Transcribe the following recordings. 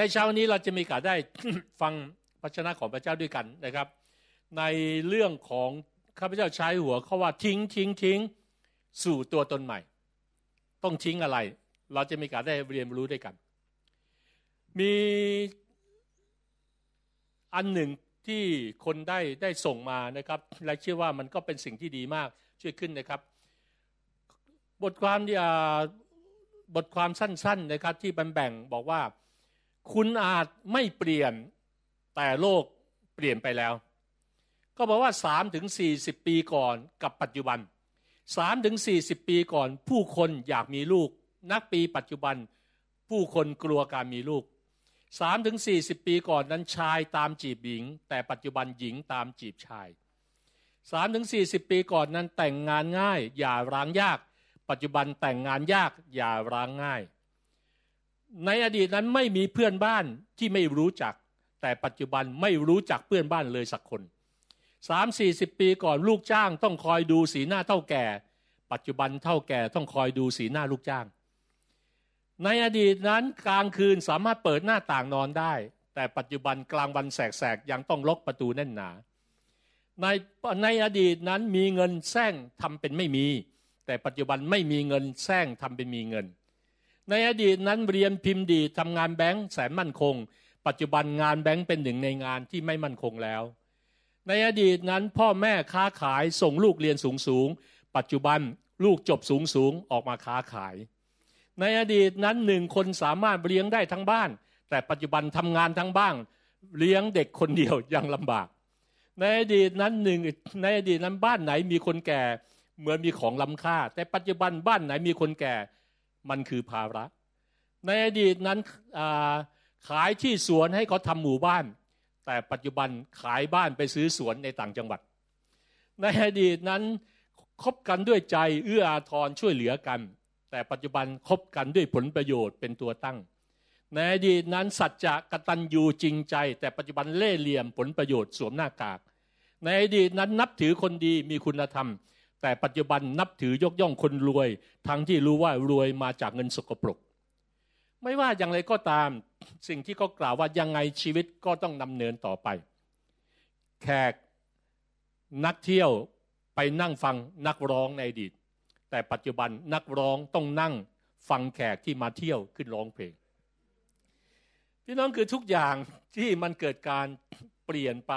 ในเช้านี้เราจะมีการได้ฟังพระชนะของพระเจ้าด้วยกันนะครับ ในเรื่องของข้าพเจ้าใช้หัวเขาว่าทิ้งทิ้งทิ้งสู่ตัวตนใหม่ ต้องทิ้งอะไร เราจะมีการได้เรียนรู้ด้วยกัน มีอันหนึ่งที่คนได้ได้ส่งมานะครับ และเชื่อว่ามันก็เป็นสิ่งที่ดีมากช่วยขึ้นนะครับ บทความที่บทความสั้นๆนะครับ ที่บันแบ่งบอกว่า คุณอาจไม่เปลี่ยนแต่โลกเปลี่ยนไปแล้ว ก็บอกว่า3ถึง40 ปีก่อนกับปัจจุบัน3ถึง40 ปีก่อน ผู้คนอยากมีลูก นักปีปัจจุบัน ผู้คนกลัวการมีลูก3ถึง40 ปีก่อนนั้นชายตามจีบหญิง แต่ปัจจุบันหญิงตามจีบชาย3ถึง40 ปีก่อนนั้นแต่งงานง่าย อย่าร้างยาก ปัจจุบันแต่งงานยาก อย่าร้างง่าย ในอดีตนั้นไม่มีเพื่อนบ้านที่ไม่รู้จัก แต่ปัจจุบันไม่รู้จักเพื่อนบ้านเลยสักคนสามสี่สิบปีก่อนลูกจ้างต้องคอยดูสีหน้าเท่าแก่ ปัจจุบันเท่าแก่ต้องคอยดูสีหน้าลูกจ้าง ในอดีตนั้นกลางคืนสามารถเปิดหน้าต่างนอนได้ แต่ปัจจุบันกลางวันแสกๆยังต้องล็อกประตูแน่นหนาในในอดีตนั้นมีเงินแซงทำเป็นไม่มี แต่ปัจจุบันไม่มีเงินแซงทำเป็นมีเงิน ในอดีตนั้นเรียนพิมพ์ดีทำงานแบงค์แสนมั่นคง ปัจจุบันงานแบงค์เป็นหนึ่งในงานที่ไม่มั่นคงแล้ว ในอดีตนั้นพ่อแม่ค้าขายส่งลูกเรียนสูงสูงปัจจุบันลูกจบสูงสูงออกมาค้าขาย ในอดีตนั้นหนึ่งคนสามารถเลี้ยงได้ทั้งบ้าน แต่ปัจจุบันทำงานทั้งบ้านเลี้ยงเด็กคนเดียวยังลำบาก ในอดีตนั้นหนึ่งในอดีตนั้นบ้านไหนมีคนแก่เหมือนมีของล้ำค่า แต่ปัจจุบันบ้านไหนมีคนแก่ มันคือภาระ ในอดีตนั้นขายที่สวนให้เขาทำหมู่บ้าน แต่ปัจจุบันขายบ้านไปซื้อสวนในต่างจังหวัด ในอดีตนั้นคบกันด้วยใจเอื้ออาทรช่วยเหลือกัน แต่ปัจจุบันคบกันด้วยผลประโยชน์เป็นตัวตั้ง ในอดีตนั้นสัจจะกตัญญูจริงใจ แต่ปัจจุบันเล่เหลี่ยมผลประโยชน์สวมหน้ากาก ในอดีตนั้นนับถือคนดีมีคุณธรรม แต่ปัจจุบันนับถือยกย่องคนรวย ทั้งที่รู้ว่ารวยมาจากเงินสกปรก ไม่ว่าอย่างไรก็ตามสิ่งที่เขากล่าวว่ายังไงชีวิตก็ต้องดำเนินต่อไป แขกนักเที่ยวไปนั่งฟังนักร้องในอดีต แต่ปัจจุบันนักร้องต้องนั่งฟังแขกที่มาเที่ยวขึ้นร้องเพลง พี่น้องคือทุกอย่างที่มันเกิดการเปลี่ยนไป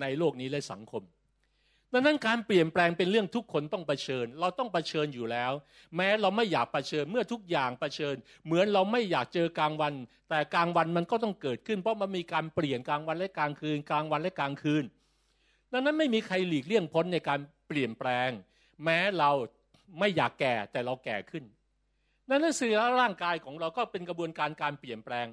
ในโลกนี้และสังคม ดังนั้นการเปลี่ยนแปลงเป็นเรื่องทุกคนต้องเผชิญ เราต้องเผชิญอยู่แล้ว แม้เราไม่อยากเผชิญเมื่อทุกอย่างเผชิญ เหมือนเราไม่อยากเจอกลางวัน แต่กลางวันมันก็ต้องเกิดขึ้น เพราะมันมีการเปลี่ยนกลางวันและกลางคืน กลางวันและกลางคืน ดังนั้นไม่มีใครหลีกเลี่ยงพ้นในการเปลี่ยนแปลง แม้เราไม่อยากแก่แต่เราแก่ขึ้นดังนั้นสื่อร่างกายของเราก็เป็นกระบวนการการเปลี่ยนแปลง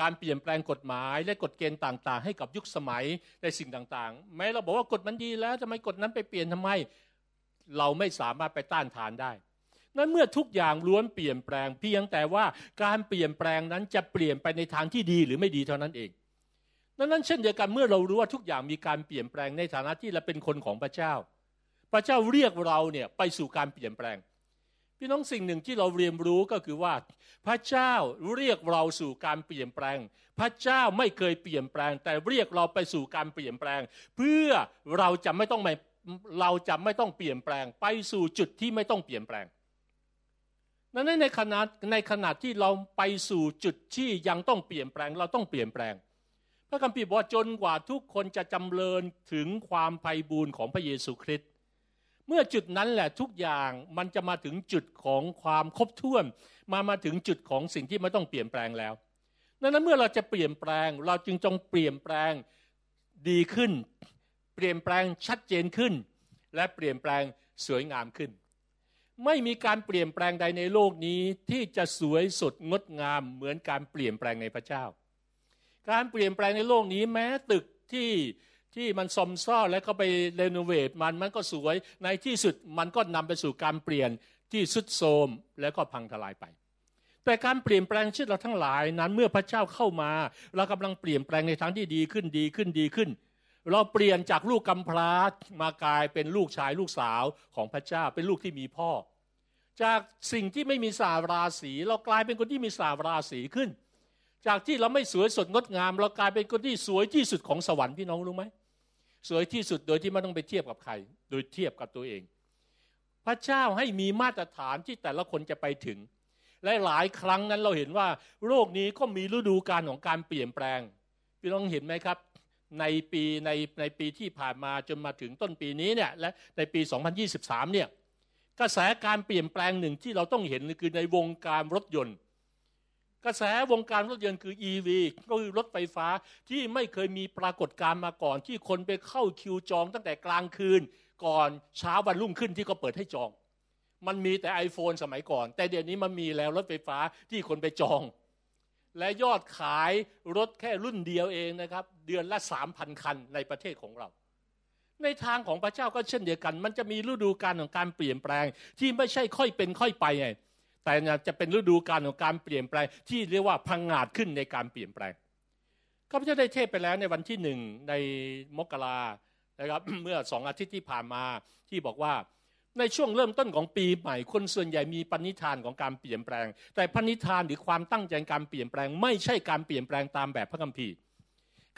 การเปลี่ยนแปลงกฎหมายและกฎเกณฑ์ต่างๆ ให้กับยุคสมัยในสิ่งต่างๆ แม้เราบอกว่ากฎมันดีแล้วทำไมกฎนั้นไปเปลี่ยนทำไม เราไม่สามารถไปต้านทานได้ นั้นเมื่อทุกอย่างล้วนเปลี่ยนแปลงเพียงแต่ว่าการเปลี่ยนแปลงนั้นจะเปลี่ยนไปในทางที่ดีหรือไม่ดีเท่านั้นเองดังนั้นเช่นเดียวกันเมื่อเรารู้ว่าทุกอย่างมีการเปลี่ยนแปลงในฐานะที่เราเป็นคนของพระเจ้า พระเจ้าเรียกเราเนี่ยไปสู่การเปลี่ยนแปลง พี่น้องสิ่งหนึ่งที่เราเรียนรู้ก็คือว่า พระเจ้าเรียกเราสู่การเปลี่ยนแปลง พระเจ้าไม่เคยเปลี่ยนแปลง แต่เรียกเราไปสู่การเปลี่ยนแปลง เพื่อเราจะไม่ต้องไม่เราจะไม่ต้องเปลี่ยนแปลง ไปสู่จุดที่ไม่ต้องเปลี่ยนแปลงนั้นในขณะในขณะที่เราไปสู่จุดที่ยังต้องเปลี่ยนแปลง เราต้องเปลี่ยนแปลง พระคัมภีร์บอกจนกว่าทุกคนจะจำเริญถึงความไพ่บูรณ์ของพระเยซูคริสต์ เมื่อจุดนั้นแหละทุกอย่างมันจะมาถึงจุดของความครบถ้วน มามาถึงจุดของสิ่งที่ไม่ต้องเปลี่ยนแปลงแล้วดังนั้นเมื่อเราจะเปลี่ยนแปลง เราจึงจงเปลี่ยนแปลงดีขึ้น เปลี่ยนแปลงชัดเจนขึ้น และเปลี่ยนแปลงสวยงามขึ้น ไม่มีการเปลี่ยนแปลงใดในโลกนี้ที่จะสวยสดงดงามเหมือนการเปลี่ยนแปลงในพระเจ้า การเปลี่ยนแปลงในโลกนี้แม้ตึกที่ ที่มันซอมซ่อแล้วก็ไปเรโนเวทมันมันก็สวย ในที่สุดมันก็นำไปสู่การเปลี่ยนที่สุดโทมแล้วก็พังทลายไป แต่การเปลี่ยนแปลงชีวิตเราทั้งหลายนั้นเมื่อพระเจ้าเข้ามา เรากำลังเปลี่ยนแปลงในทางที่ดีขึ้นดีขึ้นดีขึ้น เราเปลี่ยนจากลูกกำพร้ามากลายเป็นลูกชายลูกสาวของพระเจ้าเป็นลูกที่มีพ่อ จากสิ่งที่ไม่มีสาราศีเรากลายเป็นคนที่มีสาราศีขึ้น จากที่เราไม่สวยสดงดงาม เรากลายเป็นคนที่สวยที่สุดของสวรรค์พี่น้องรู้ไหม สวยที่สุดโดยที่ไม่ต้องไปเทียบกับใคร โดยเทียบกับตัวเอง พระเจ้าให้มีมาตรฐานที่แต่ละคนจะไปถึง และหลายครั้งนั้นเราเห็นว่า โลกนี้ก็มีฤดูกาลของการเปลี่ยนแปลงพี่น้องเห็นไหมครับ ในปีในในปีที่ผ่านมาจนมาถึงต้นปีนี้เนี่ยและในปี 2023 เนี่ยกระแสการเปลี่ยนแปลงหนึ่งที่เราต้องเห็นคือในวงการรถยนต์ กระแสวงการรถยนต์คือ EV ก็คือรถไฟฟ้าที่ไม่เคยมีปรากฏการมาก่อน ที่คนไปเข้าคิวจองตั้งแต่กลางคืน ก่อนเช้าวันรุ่งขึ้นที่เขาเปิดให้จอง มันมีแต่ iPhone สมัยก่อน แต่เดี๋ยวนี้มันมีแล้วรถไฟฟ้าที่คนไปจอง และยอดขายรถแค่รุ่นเดียวเองนะครับ เดือนละ 3,000 คันในประเทศของเราในทางของพระเจ้าก็เช่นเดียวกัน มันจะมีฤดูกาลของการเปลี่ยนแปลงที่ไม่ใช่ค่อยเป็นค่อยไปไง แต่จะเป็นฤดูกาลของการเปลี่ยนแปลงที่เรียกว่าพังงาดขึ้นในการเปลี่ยนแปลงข้าพเจ้าได้เทศไปแล้วในวันที่หนึ่งในมกรานะครับเมื่อสองอาทิตย์ที่ผ่านมาที่บอกว่าในช่วงเริ่มต้นของปีใหม่ คนส่วนใหญ่มีปณิธานของการเปลี่ยนแปลง แต่ปณิธานหรือความตั้งใจการเปลี่ยนแปลง ไม่ใช่การเปลี่ยนแปลงตามแบบพระคัมภีร์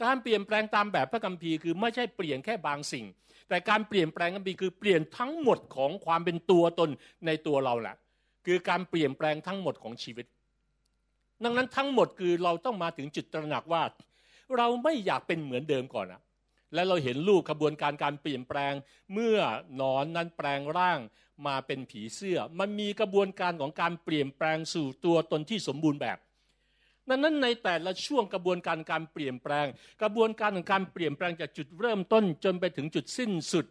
การเปลี่ยนแปลงตามแบบพระคัมภีร์คือไม่ใช่เปลี่ยนแค่บางสิ่ง แต่การเปลี่ยนแปลงคัมภีร์คือเปลี่ยนทั้งหมดของความเป็นตัวตนในตัวเราแหละ คือการเปลี่ยนแปลงทั้งหมดของชีวิต ดังนั้นทั้งหมดคือเราต้องมาถึงจุดตระหนักว่า เราไม่อยากเป็นเหมือนเดิมก่อนอะและเราเห็นรูปกระบวนการการเปลี่ยนแปลงเมื่อนอนนั้นแปลงร่างมาเป็นผีเสื้อ มันมีกระบวนการของการเปลี่ยนแปลงสู่ตัวตนที่สมบูรณ์แบบดังนั้นในแต่ละช่วงกระบวนการการเปลี่ยนแปลง กระบวนการของการเปลี่ยนแปลงจากจุดเริ่มต้นจนไปถึงจุดสิ้นสุด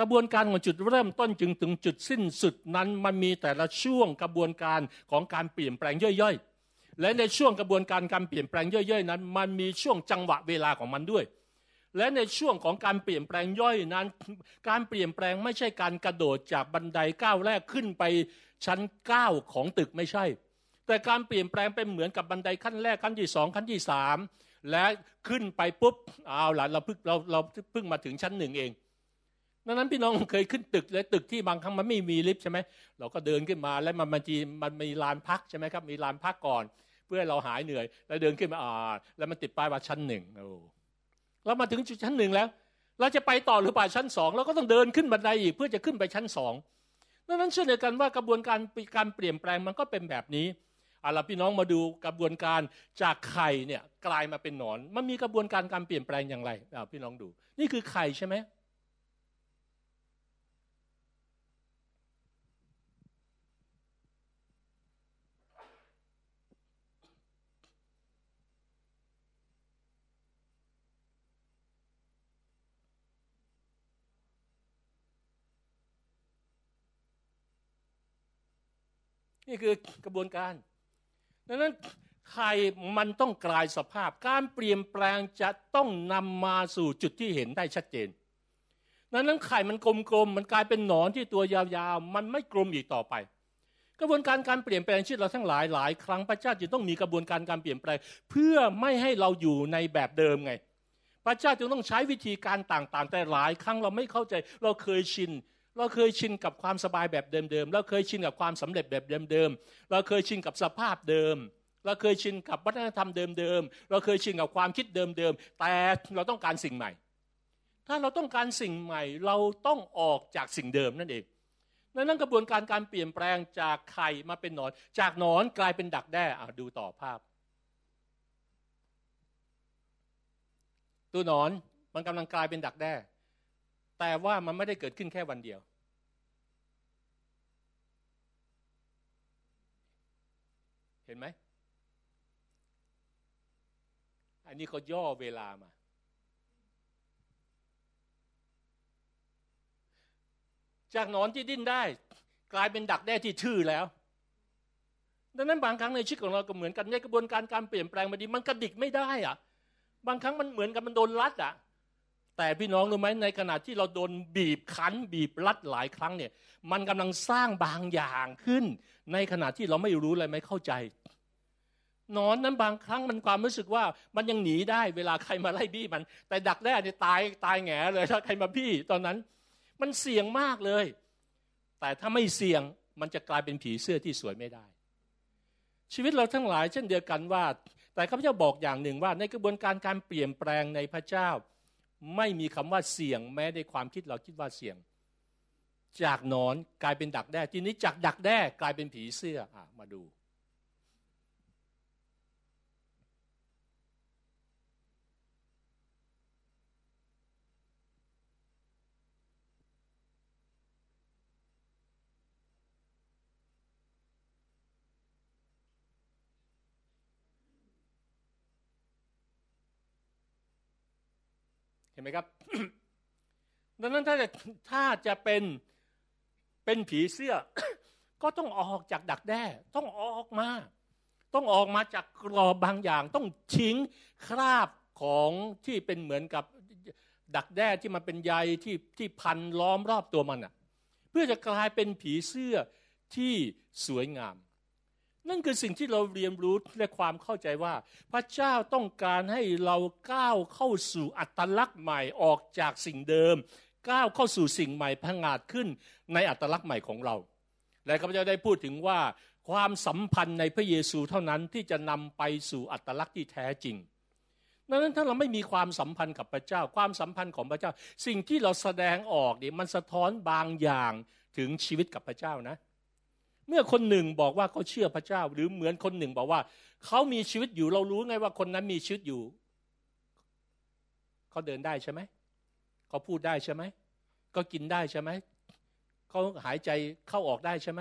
กระบวนการของจุดเริ่มต้นจึงถึงจุดสิ้นสุดนั้นมันมีแต่ละช่วงกระบวนการของการเปลี่ยนแปลงย่อยๆ และในช่วงกระบวนการการเปลี่ยนแปลงย่อยๆ นั้น มันมีช่วงจังหวะเวลาของมันด้วย และในช่วงของการเปลี่ยนแปลงย่อยนั้น การเปลี่ยนแปลงไม่ใช่การกระโดดจากบันไดก้าวแรกขึ้นไปชั้นเก้าของตึกไม่ใช่ แต่การเปลี่ยนแปลงเป็นเหมือนกับบันไดขั้นแรกขั้นที่สองขั้นที่สามและขึ้นไปปุ๊บเอาล่ะเราเพิ่งเราเราเพิ่งมาถึงชั้นหนึ่งเอง ดังนั้นพี่น้องเคยขึ้นตึกและตึกที่บางครั้งมันไม่มีลิฟต์ใช่ไหมเราก็เดินขึ้นมาแล้วมันมันจีมันมีลานพักใช่ไหมครับมีลานพักก่อน เพื่อเราหายเหนื่อย แล้วเดินขึ้นมาอ่าแล้วมันติดป้ายว่าชั้นหนึ่งโอ้เรามาถึงชั้นหนึ่งแล้ว เราจะไปต่อหรือไปชั้นสองเราก็ต้องเดินขึ้นบันไดอีกเพื่อจะขึ้นไปชั้นสองดังนั้นเช่นเดียวกันว่ากระบวนการการเปลี่ยนแปลงมันก็เป็นแบบนี้เอาละพี่น้องมาดูกระบวนการจากไข่เนี่ยกลายมาเป็นหนอน มันมีกระบวนการการเปลี่ยนแปลงอย่างไรเอาพี่น้องดู นี่คือไข่ใช่ไหม นี่คือกระบวนการดังนั้นไข่มันต้องกลายสภาพ การเปลี่ยนแปลงจะต้องนำมาสู่จุดที่เห็นได้ชัดเจนดังนั้นไข่มันกลมๆมันกลายเป็นหนอนที่ตัวยาวๆ มันไม่กลมอีกต่อไป กระบวนการการเปลี่ยนแปลงชีวิตเราทั้งหลายหลายครั้งพระเจ้าจึงต้องมีกระบวนการการเปลี่ยนแปลง เพื่อไม่ให้เราอยู่ในแบบเดิมไง พระเจ้าจึงต้องใช้วิธีการต่างๆ แต่หลายครั้งเราไม่เข้าใจ เราเคยชิน เราเคยชินกับความสบายแบบเดิมๆ เราเคยชินกับความสำเร็จแบบเดิมๆ เราเคยชินกับสภาพเดิม เราเคยชินกับวัฒนธรรมเดิมๆ เราเคยชินกับความคิดเดิมๆ แต่เราต้องการสิ่งใหม่ ถ้าเราต้องการสิ่งใหม่ เราต้องออกจากสิ่งเดิมนั่นเองนั่นกระบวนการการเปลี่ยนแปลงจากไข่มาเป็นหนอน จากหนอนกลายเป็นดักแด้อ่ดูต่อภาพ ตัวหนอนมันกำลังกลายเป็นดักแด้ แต่ว่ามันไม่ได้เกิดขึ้นแค่วันเดียว เห็นไหม อันนี้เขาย่อเวลามา จากนอนที่ดิ้นได้ กลายเป็นดักแด้ที่ทื่อแล้วดังนั้นบางครั้งในชีวิตของเราก็เหมือนกันในกระบวนการการเปลี่ยนแปลงมาดีมันกระดิกไม่ได้อะบางครั้งมันเหมือนกับมันโดนรัดอะ แต่พี่น้องรู้ไหมในขณะที่เราโดนบีบคั้น บีบรัดหลายครั้งเนี่ย มันกำลังสร้างบางอย่างขึ้น ในขณะที่เราไม่รู้อะไรไม่เข้าใจนอนนั้นบางครั้งมันความรู้สึกว่ามันยังหนีได้เวลาใครมาไล่บี้มัน แต่ดักแด้เนี่ยตายตายแง่เลยถ้าใครมาบี้ตอนนั้น มันเสี่ยงมากเลย แต่ถ้าไม่เสี่ยงมันจะกลายเป็นผีเสื้อที่สวยไม่ได้ ชีวิตเราทั้งหลายเช่นเดียวกันว่า แต่แต่ข้าพเจ้าบอกอย่างหนึ่งว่า ในกระบวนการการเปลี่ยนแปลงในพระเจ้า ไม่มีคำว่าเสี่ยงแม้ในความคิดเราคิดว่าเสี่ยง จากนอนกลายเป็นดักแด้ทีนี้จากดักแด้กลายเป็นผีเสื้ออมาดู ไหมครับ ดังนั้นถ้าจะถ้าจะเป็นเป็นผีเสื้อ ก็ต้องออกจากดักแด้ ต้องออกมา ต้องออกมาจากกรอบบางอย่าง ต้องทิ้งคราบของที่เป็นเหมือนกับดักแด้ที่มันเป็นใยที่ที่พันล้อมรอบตัวมันอะ เพื่อจะกลายเป็นผีเสื้อที่สวยงาม นั่นคือสิ่งที่เราเรียนรู้และความเข้าใจว่า พระเจ้าต้องการให้เราก้าวเข้าสู่อัตลักษณ์ใหม่ออกจากสิ่งเดิม ก้าวเข้าสู่สิ่งใหม่พังอาจขึ้นในอัตลักษณ์ใหม่ของเรา และข้าพเจ้าได้พูดถึงว่าความสัมพันธ์ในพระเยซูเท่านั้นที่จะนำไปสู่อัตลักษณ์ที่แท้จริงดังนั้นถ้าเราไม่มีความสัมพันธ์กับพระเจ้า ความสัมพันธ์ของพระเจ้า สิ่งที่เราแสดงออกเนี่ยมันสะท้อนบางอย่างถึงชีวิตกับพระเจ้านะเมื่อคนหนึ่งบอกว่าเขาเชื่อพระเจ้า หรือเหมือนคนหนึ่งบอกว่าเขามีชีวิตอยู่เรารู้ไงว่าคนนั้นมีชีวิตอยู่เขาเดินได้ใช่ไหมเขาพูดได้ใช่ไหมก็กินได้ใช่ไหมเขาหายใจเข้าออกได้ใช่ไหม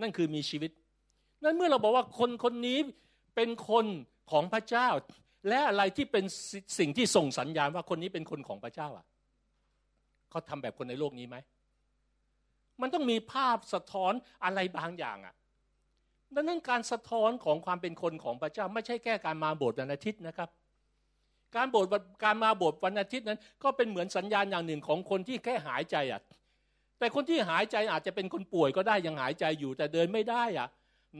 นั่นคือมีชีวิต นั่นเมื่อเราบอกว่าคนคนนี้เป็นคนของพระเจ้า และอะไรที่เป็นสิ่งที่ส่งสัญญาณว่าคนนี้เป็นคนของพระเจ้าอะเขาทำแบบคนในโลกนี้ไหม มันต้องมีภาพสะท้อนอะไรบางอย่างอะ่ะดังนั้นการสะท้อนของความเป็นคนของพระเจ้าไม่ใช่แค่การมาโบสถ์วันอาทิตย์นะครับ การโบสถ์การมาโบสถ์วันอาทิตย์นั้น ก็เป็นเหมือนสัญญาณอย่างหนึ่งของคนที่แค่หายใจอะแต่คนที่หายใจอาจจะเป็นคนป่วยก็ได้ยังหายใจอยู่แต่เดินไม่ได้อะ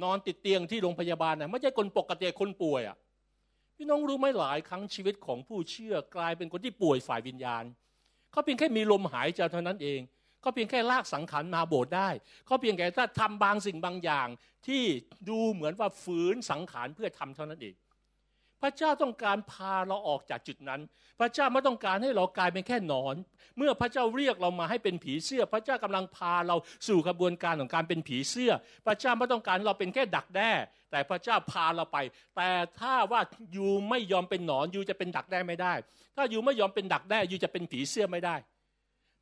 นอนติดเตียงที่โรงพยาบาลน่ะไม่ใช่คนปกติคนป่วยอะพี่น้องรู้ไหมหลายครั้งชีวิตของผู้เชื่อกลายเป็นคนที่ป่วยฝ่ายวิญญาณเขาเพียงแค่มีลมหายใจเท่านั้นเอง ก็เพียงแค่ลากสังขารมาโบสถ์ได้เขาเพียงแค่ถ้าทำบางสิ่งบางอย่าง ที่ดูเหมือนว่าฝืนสังขารเพื่อทำเท่านั้นเองพระเจ้าต้องการพาเราออกจากจุดนั้น พระเจ้าไม่ต้องการให้เรากลายเป็นแค่นอน เมื่อพระเจ้าเรียกเรามาให้เป็นผีเสื้อ พระเจ้ากำลังพาเราสู่กระบวนการของการเป็นผีเสื้อ พระเจ้าไม่ต้องการเราเป็นแค่ดักแด้ แต่พระเจ้าพาเราไป แต่ถ้าว่าอยู่ไม่ยอมเป็นหนอนอยู่จะเป็นดักแด้ไม่ได้ ถ้าอยู่ไม่ยอมเป็นดักแด้อยู่จะเป็นผีเสื้อไม่ได้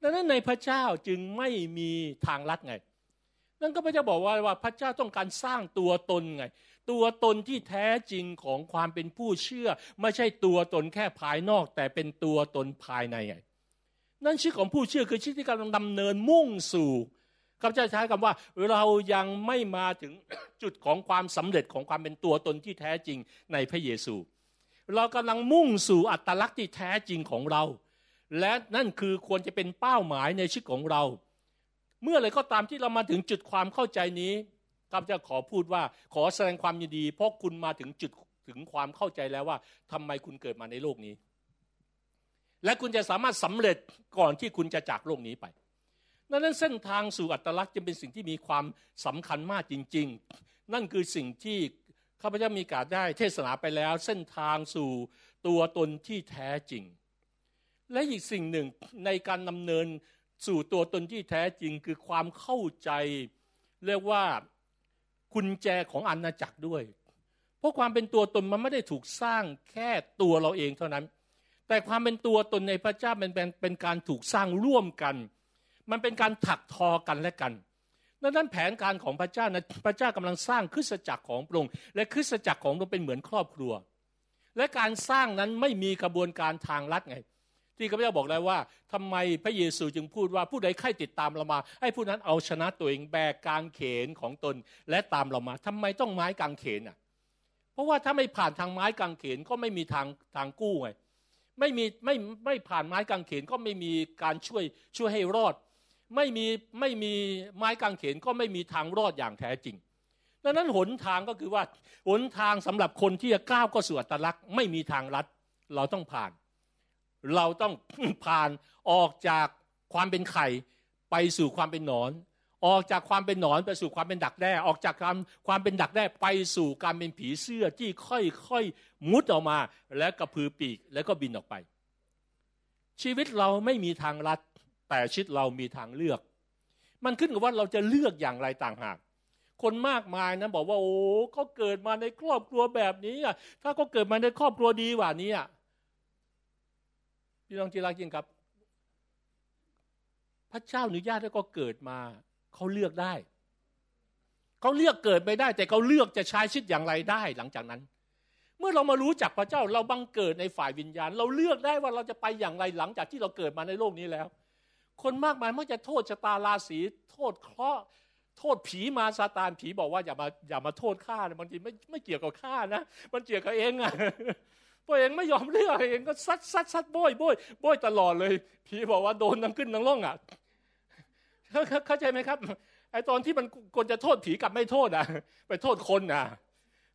ดังนั้นในพระเจ้าจึงไม่มีทางลัดไง นั่นก็พระเจ้าบอกว่าว่าพระเจ้าต้องการสร้างตัวตนไง ตัวตนที่แท้จริงของความเป็นผู้เชื่อ ไม่ใช่ตัวตนแค่ภายนอก แต่เป็นตัวตนภายในไง นั่นชื่อของผู้เชื่อคือชื่อที่กำลังดำเนินมุ่งสู่ข้าพเจ้าใช้คำว่าเรายังไม่มาถึงจุดของความสำเร็จของความเป็นตัวตนที่แท้จริงในพระเยซู เรากำลังมุ่งสู่อัตลักษณ์ที่แท้จริงของเรา และนั่นคือควรจะเป็นเป้าหมายในชีวิตของเรา เมื่อไรก็ตามที่เรามาถึงจุดความเข้าใจนี้ข้าพเจ้าขอพูดว่าขอแสดงความยินดี เพราะคุณมาถึงจุดถึงความเข้าใจแล้วว่าทำไมคุณเกิดมาในโลกนี้ และคุณจะสามารถสำเร็จก่อนที่คุณจะจากโลกนี้ไปดังนั้นเส้นทางสู่อัตลักษณ์จะเป็นสิ่งที่มีความสำคัญมากจริง ๆ นั่นคือสิ่งที่ข้าพเจ้ามีการได้เทศนาไปแล้ว เส้นทางสู่ตัวตนที่แท้จริง และอีกสิ่งหนึ่งในการดำเนินสู่ตัวตนที่แท้จริงคือความเข้าใจ เรียกว่ากุญแจของอาณาจักรด้วย เพราะความเป็นตัวตนมันไม่ได้ถูกสร้างแค่ตัวเราเองเท่านั้น แต่ความเป็นตัวตนในพระเจ้าเป็นเป็นเป็นการถูกสร้างร่วมกัน มันเป็นการถักทอกันและกันดังนั้นแผนการของพระเจ้านะพระเจ้ากำลังสร้างคริสตจักรของพระองค์และคริสตจักรของเราเป็นเหมือนครอบครัว และการสร้างนั้นไม่มีกระบวนการทางลัดไง ที่ข้าพเจ้าบอกแล้วว่าทำไมพระเยซูจึงพูดว่าผู้ใดใครติดตามเรามา ให้ผู้นั้นเอาชนะตัวเองแบกกางเขนของตนและตามเรามาทำไมต้องไม้กางเขนอะ เพราะว่าถ้าไม่ผ่านทางไม้กางเขนก็ไม่มีทางทางกู้ไงไม่มีไม่ไม่ผ่านไม้กางเขนก็ไม่มีการช่วยช่วยให้รอด ไม่มีไม่มีไม้กางเขนก็ไม่มีทางรอดอย่างแท้จริงดังนั้นหนทางก็คือว่าหนทางสำหรับคนที่จะก้าวก็สู่อัตลักษณ์ ไม่มีทางลัดเราต้องผ่าน เราต้องผ่านออกจากความเป็นไข่ไปสู่ความเป็นหนอน ออกจากความเป็นหนอนไปสู่ความเป็นดักแด้ออกจากความความเป็นดักแด้ไปสู่การเป็นผีเสื้อที่ค่อยๆมุดออกมา แล้วกระพือปีกแล้วก็บินออกไป ชีวิตเราไม่มีทางลัด แต่ชีวิตเรามีทางเลือก มันขึ้นกับว่าเราจะเลือกอย่างไรต่างหากคนมากมายนะบอกว่าโอ้เขาเกิดมาในครอบครัวแบบนี้อะถ้าเขาเกิดมาในครอบครัวดีกว่านี้อะ พี่น้องจีรักจริงครับ พระเจ้าอนุญาตให้ก็เกิดมา เขาเลือกได้ เขาเลือกเกิดไม่ได้ แต่เขาเลือกจะใช้ชีวิตอย่างไรได้หลังจากนั้น เมื่อเรามารู้จักพระเจ้าเราบังเกิดในฝ่ายวิญญาณ เราเลือกได้ว่าเราจะไปอย่างไรหลังจากที่เราเกิดมาในโลกนี้แล้ว คนมากมายมักจะโทษชะตาราศีโทษเคราะห์โทษผีมาซาตานผีบอกว่าอย่ามาอย่ามาโทษข้านะบางทีไม่ไม่เกี่ยวกับข้านะ มันเกี่ยวกับเองอะ ตัวเองไม่ยอมเลือกเองก็ซัดซัดซัดบ่อยบ่อยบ่อยตลอดเลยผีบอกว่าโดนทั้งขึ้นทั้งล่องอะเข้าใจไหมครับไอตอนที่มันควรจะโทษผีกับไม่โทษอะ ไปโทษคนอะ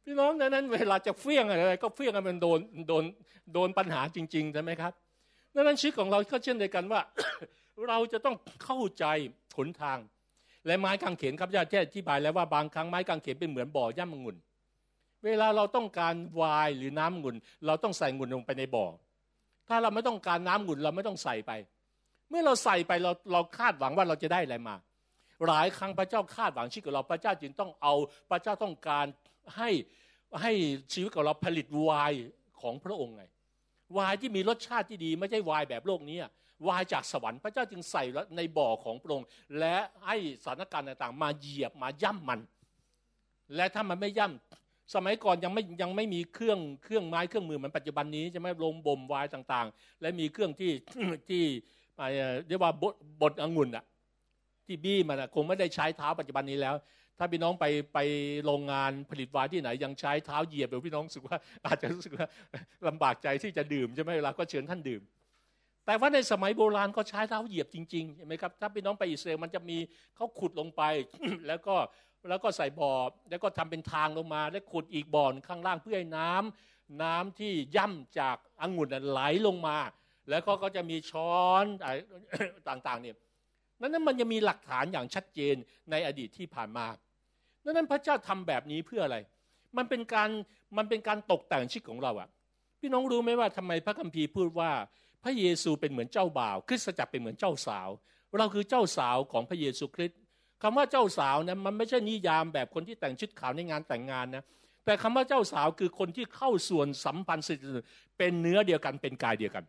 พี่น้องดังนั้น เวลาจะเฟี้ยงอะไร ก็เฟี้ยงกันมันโดนโดนโดนปัญหาจริงๆใช่ไหมครับดังนั้นชีวิตของเราก็เช่นเดียวกันว่า เราจะต้องเข้าใจหนทาง และไม้กางเขนครับญาติอธิบายแล้วว่าบางครั้งไม้กางเขนเป็นเหมือนบ่อย่ำมงุ่น เวลาเราต้องการวายหรือน้ำงุ่น เราต้องใส่งุ่นลงไปในบ่อ ถ้าเราไม่ต้องการน้ำงุ่นเราไม่ต้องใส่ไป เมื่อเราใส่ไปเราเราคาดหวังว่าเราจะได้อะไรมา หลายครั้งพระเจ้าคาดหวังชีวิตของเราพระเจ้าจึงต้องเอาพระเจ้าต้องการให้ให้ชีวิตของเราผลิตวายของพระองค์ไงวายที่มีรสชาติที่ดีไม่ใช่วายแบบโลกนี้วายจากสวรรค์พระเจ้าจึงใส่ในบ่อของพระองค์และให้สถานการณ์ต่างๆ มาเหยียบมาย่ำมัน และถ้ามันไม่ย่ำ สมัยก่อนยังไม่ยังไม่มีเครื่องเครื่องไม้เครื่องมือเหมือนปัจจุบันนี้จะไม่ลงบ่มวายต่างๆ และมีเครื่องที่ที่เรียกว่าบดบดองุ่นอะที่บี้มันคงไม่ได้ใช้เท้าปัจจุบันนี้แล้ว ถ้าพี่น้องไปไปโรงงานผลิตวายที่ไหน ยังใช้เท้าเหยียบเดี๋ยวพี่น้องสึกว่าอาจจะรู้สึกว่าลำบากใจที่จะดื่มใช่ไหมเวลาก็เชิญท่านดื่ม แต่ว่าในสมัยโบราณก็ใช้เท้าเหยียบจริงๆใช่ไหมครับถ้าพี่น้องไปอิสราเอลมันจะมีเขาขุดลงไป แล้วก็ แล้วก็ใส่บ่อ แล้วก็ทำเป็นทางลงมา แล้วขุดอีกบ่อนข้างล่างเพื่อให้น้ำน้ำที่ย่ำจากองุ่นไหลลงมา แล้วก็ก็จะมีช้อนต่างๆเนี่ยนั้นมันยังมีหลักฐานอย่างชัดเจนในอดีตที่ผ่านมาดังนั้นพระเจ้าทำแบบนี้เพื่ออะไร มันเป็นการมันเป็นการตกแต่งชีวิตของเราอะพี่น้องรู้ไหมว่าทำไมพระคัมภีร์พูดว่าพระเยซูเป็นเหมือนเจ้าบ่าว คริสตจักรเป็นเหมือนเจ้าสาว เราคือเจ้าสาวของพระเยซูคริสต์ คำว่าเจ้าสาวนะมันไม่ใช่นิยามแบบคนที่แต่งชุดขาวในงานแต่งงานนะแต่คำว่าเจ้าสาวคือคนที่เข้าส่วนสัมพันธ์สิเป็นเนื้อเดียวกันเป็นกายเดียวกัน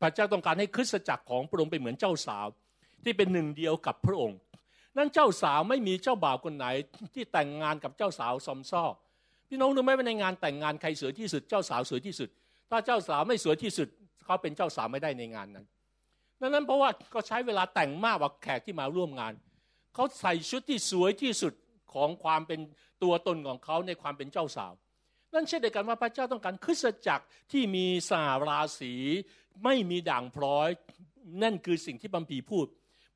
พระเจ้าต้องการให้คริสตจักรของพระองค์เป็นเหมือนเจ้าสาว ที่เป็นหนึ่งเดียวกับพระองค์ นั่นเจ้าสาวไม่มีเจ้าบ่าวคนไหนที่แต่งงานกับเจ้าสาวซอมซ้อพี่น้องรู้ไหมว่าในงานแต่งงานใครสวยที่สุดเจ้าสาวสวยที่สุด ถ้าเจ้าสาวไม่สวยที่สุดเขาเป็นเจ้าสาวไม่ได้ในงานนั้นดังนั้นเพราะว่าก็ใช้เวลาแต่งมากกว่าแขกที่มาร่วมงาน เขาใส่ชุดที่สวยที่สุดของความเป็นตัวตนของเขาในความเป็นเจ้าสาว นั่นเช่นเดียวกันว่าพระเจ้าต้องการคริสตจักรที่มีสาราศีไม่มีด่างพร้อย นั่นคือสิ่งที่บัมพีพูด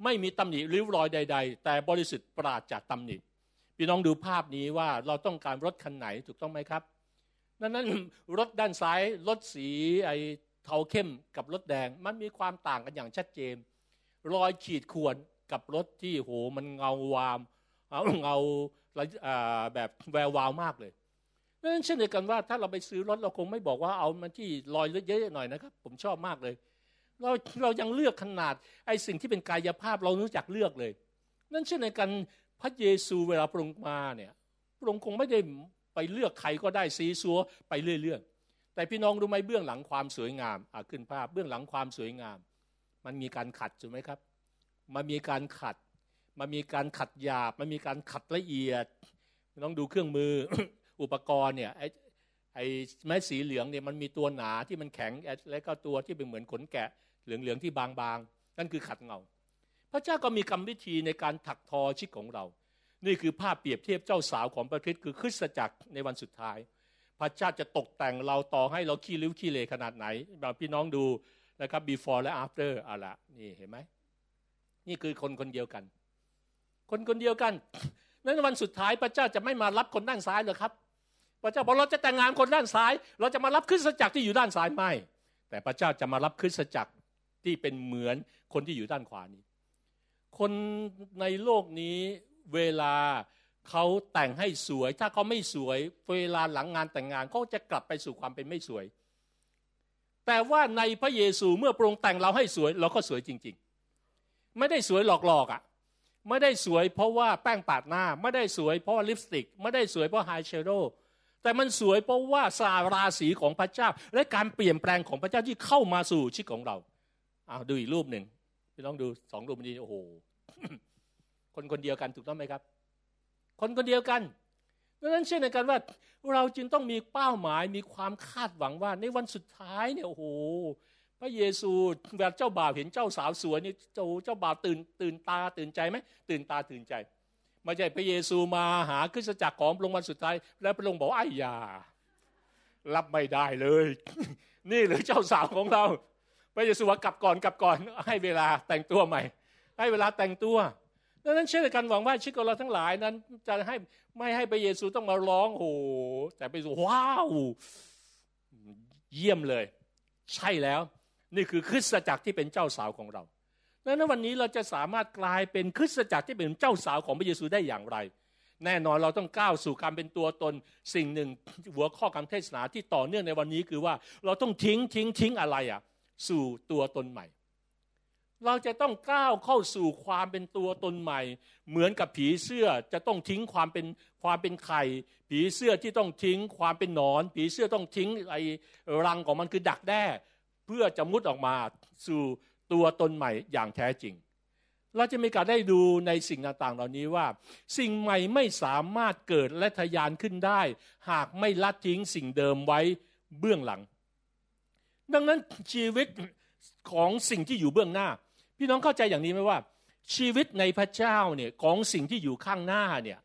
ไม่มีตำหนิริ้วรอยใด ๆ แต่บริสุทธิ์ปราศจากตำหนิพี่น้องดูภาพนี้ว่าเราต้องการรถคันไหนถูกต้องไหมครับนั้นนั้นรถด้านซ้ายรถสีไอเทาเข้มกับรถแดง มันมีความต่างกันอย่างชัดเจน รอยขีดข่วน กับรถที่โหมันเงาวามเงาแบบแวววาวมากเลยนั้นเช่นเดียวกันว่าถ้าเราไปซื้อรถเราคงไม่บอกว่าเอามันที่รอยเยอะๆหน่อยนะครับ ผมชอบมากเลย เราเรายังเลือกขนาดไอ้สิ่งที่เป็นกายภาพเรารู้จักเลือกเลย นั่นเช่นในการพระเยซูเวลาพระองค์มาเนี่ยพระองค์คงไม่ได้ไปเลือกใครก็ได้ซีซัวไปเรื่อยๆแต่พี่น้องรู้ไหมเบื้องหลังความสวยงามอ่าขึ้นภาพเบื้องหลังความสวยงาม มันมีการขัดถูกไหมครับ มันมีการขัด มันมีการขัดหยาบ มันมีการขัดละเอียดน้องดูเครื่องมืออุปกรณ์เนี่ยไอ้ไอ้ไม้สีเหลืองเนี่ยมันมีตัวหนาที่มันแข็งแล้วก็ตัวที่เป็นเหมือนขนแกะเหลืองๆที่บางๆ นั่นคือขัดเงา พระเจ้าก็มีกรรมวิธีในการถักทอชีวิตของเรา นี่คือภาพเปรียบเทียบเจ้าสาวของพระคริสต์คือคริสตจักรในวันสุดท้าย พระเจ้าจะตกแต่งเราต่อให้เราขี้ริ้วขี้เลขนาดไหนแบบพี่น้องดูนะครับ before และ after อะละนี่เห็นไหม นี่คือคนคนเดียวกัน คนคนเดียวกัน นั้นวันสุดท้ายพระเจ้าจะไม่มารับคนด้านซ้ายหรอครับ พระเจ้าบอกเราจะแต่งงานคนด้านซ้าย เราจะมารับคริสตจักรที่อยู่ด้านซ้ายไม่ แต่พระเจ้าจะมารับคริสตจักรที่เป็นเหมือนคนที่อยู่ด้านขวานี้ คนในโลกนี้เวลาเขาแต่งให้สวย ถ้าเขาไม่สวย เวลาหลังงานแต่งงานเขาจะกลับไปสู่ความเป็นไม่สวย แต่ว่าในพระเยซูเมื่อพระองค์แต่งเราให้สวย เราก็สวยจริง ไม่ได้สวยหลอกๆอะ่ะไม่ได้สวยเพราะว่าแป้งปาดหน้า ไม่ได้สวยเพราะาลิปสติก ไม่ได้สวยเพราะไฮแชโดว์แต่มันสวยเพราะว่าสาราศีของพระเจ้า และการเปลี่ยนแปลงของพระเจ้าที่เข้ามาสู่ชีวิตของเราเอาดูอีกรูปหนึ่งพี่น้องดูสองรูปนี้โอ้โหคนคนเดียวกันถูกต้องไหมครับ คนคนเดียวกันดังนั้นเช่นกันว่า เราจึงต้องมีเป้าหมายมีความคาดหวังว่าในวันสุดท้ายเนี่ยโอ้โห พระเยซูแบบเจ้าบ่าวเห็นเจ้าสาวสวยนี่เจ้าเจ้าบ่าวตื่นตื่นตาตื่นใจไหมตื่นตาตื่นใจไม่ใช่พระเยซูมาหาคริสตจักรของพระองค์วันสุดท้าย แล้วพระองค์บอกไอ้ยา รับไม่ได้เลย นี่หรือเจ้าสาวของเรา พระเยซูว่ากลับก่อนกลับก่อน ให้เวลาแต่งตัวใหม่ ให้เวลาแต่งตัวดังนั้นเช่นกันหวังว่าชีวิตของเราทั้งหลายนั้น จะให้ไม่ให้พระเยซูต้องมาร้องโอ้แต่ไปสู่ว้าว เยี่ยมเลย ใช่แล้ว นี่คือคริสตจักรที่เป็นเจ้าสาวของเราดังนั้นวันนี้เราจะสามารถกลายเป็นคริสตจักรที่เป็นเจ้าสาวของพระเยซูได้อย่างไร แน่นอนเราต้องก้าวสู่การเป็นตัวตนสิ่งหนึ่ง หัวข้อการเทศนาที่ต่อเนื่องในวันนี้คือว่าเราต้องทิ้งทิ้งทิ้งอะไรอะสู่ตัวตนใหม่ เราจะต้องก้าวเข้าสู่ความเป็นตัวตนใหม่ เหมือนกับผีเสื้อจะต้องทิ้งความเป็นความเป็นไข่ ผีเสื้อที่ต้องทิ้งความเป็นหนอน ผีเสื้อต้องทิ้งไอ้รังของมันคือดักแด้ เพื่อจะมุดออกมาสู่ตัวตนใหม่อย่างแท้จริง เราจะมีการได้ดูในสิ่งต่างๆ เหล่านี้ว่า สิ่งใหม่ไม่สามารถเกิดและทะยานขึ้นได้ หากไม่ละทิ้งสิ่งเดิมไว้เบื้องหลัง ดังนั้นชีวิตของสิ่งที่อยู่เบื้องหน้า พี่น้องเข้าใจอย่างนี้ไหมว่า ชีวิตในพระเจ้าเนี่ยของสิ่งที่อยู่ข้างหน้าเนี่ย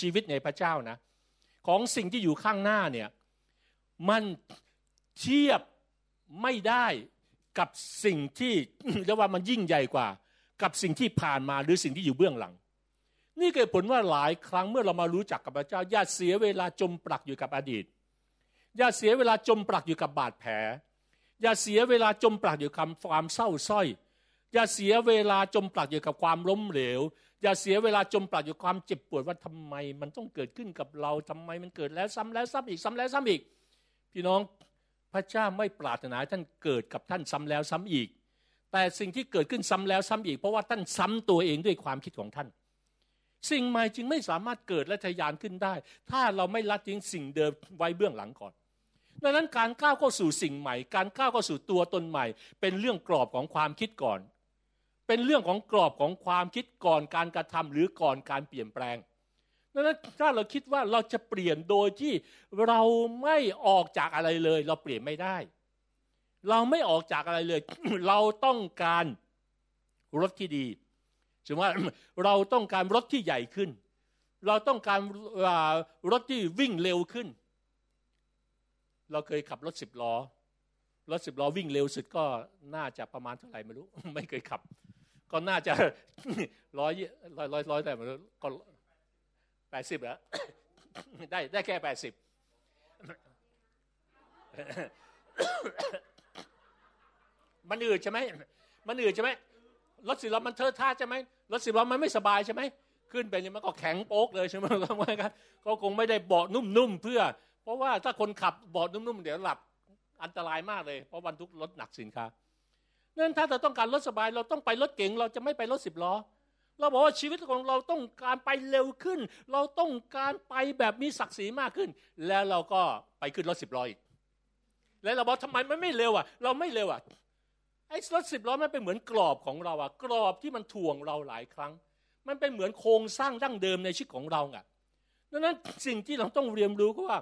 ชีวิตในพระเจ้านะ ของสิ่งที่อยู่ข้างหน้าเนี่ยมันเทียบ ไม่ได้กับสิ่งที่เรียกว่ามันยิ่งใหญ่กว่า กับสิ่งที่ผ่านมาหรือสิ่งที่อยู่เบื้องหลัง นี่เกิดผลว่าหลายครั้งเมื่อเรามารู้จักกับพระเจ้าอย่าเสียเวลาจมปลักอยู่กับอดีตอย่าเสียเวลาจมปลักอยู่กับบาดแผลอย่าเสียเวลาจมปลักอยู่กับความเศร้าส้อย อย่าเสียเวลาจมปลักอยู่กับความล้มเหลว อย่าเสียเวลาจมปลักอยู่ความเจ็บปวดว่าทำไมมันต้องเกิดขึ้นกับเราทำไมมันเกิดแล้วซ้ำแล้วซ้ำอีกซ้ำแล้วซ้ำอีก พี่น้อง พระเจ้าไม่ปรารถนาท่านเกิดกับท่านซ้ำแล้วซ้ำอีก แต่สิ่งที่เกิดขึ้นซ้ำแล้วซ้ำอีก เพราะว่าท่านซ้ำตัวเองด้วยความคิดของท่าน สิ่งใหม่จึงไม่สามารถเกิดและทะยานขึ้นได้ ถ้าเราไม่ละทิ้งสิ่งเดิมไว้เบื้องหลังก่อนดังนั้นการก้าวเข้าสู่สิ่งใหม่ การก้าวเข้าสู่ตัวตนใหม่ เป็นเรื่องกรอบของความคิดก่อน เป็นเรื่องของกรอบของความคิดก่อนการกระทำหรือก่อนการเปลี่ยนแปลง ดังนั้นถ้าเราคิดว่าเราจะเปลี่ยนโดยที่เราไม่ออกจากอะไรเลย เราเปลี่ยนไม่ได้ เราไม่ออกจากอะไรเลย เราต้องการรถที่ดีสมมติว่าเราต้องการรถที่ใหญ่ขึ้น เราต้องการรถที่วิ่งเร็วขึ้น เราเคยขับรถสิบล้อรถสิบล้อวิ่งเร็วสุดก็น่าจะประมาณเท่าไหร่ไม่รู้ ไม่เคยขับ ก็น่าจะร้อยร้อยร้อยร้อยแต่ก็ แปดสิบแล้วได้ได้แค่แปดสิบมันอืดใช่ไหมมันอืดใช่ไหมรถสิบล้อมันเทอะท่าใช่ไหมรถสิบล้อมันไม่สบายใช่ไหมขึ้นไปเนี่ยมันก็แข็งโป๊กเลยใช่ไหมก็คงไม่ได้เบาะนุ่มๆเพื่อ เพราะว่าถ้าคนขับเบาะนุ่มๆเดี๋ยวหลับอันตรายมากเลย เพราะบรรทุกรถหนักสินค้านั้นถ้าเราต้องการรถสบายเราต้องไปรถเก๋งเราจะไม่ไปรถสิบล้อ เราบอกว่าชีวิตของเราต้องการไปเร็วขึ้น เราต้องการไปแบบมีศักดิ์ศรีมากขึ้น แล้วเราก็ไปขึ้นรถสิบล้ออีก แล้วเราบอกทำไมมันไม่เร็วอะ เราไม่เร็วอะไอ้รถสิบล้อมันเป็นเหมือนกรอบของเราอะ กรอบที่มันถ่วงเราหลายครั้ง มันเป็นเหมือนโครงสร้างดั้งเดิมในชีวิตของเราอะดังนั้นสิ่งที่เราต้องเรียนรู้ก็ว่า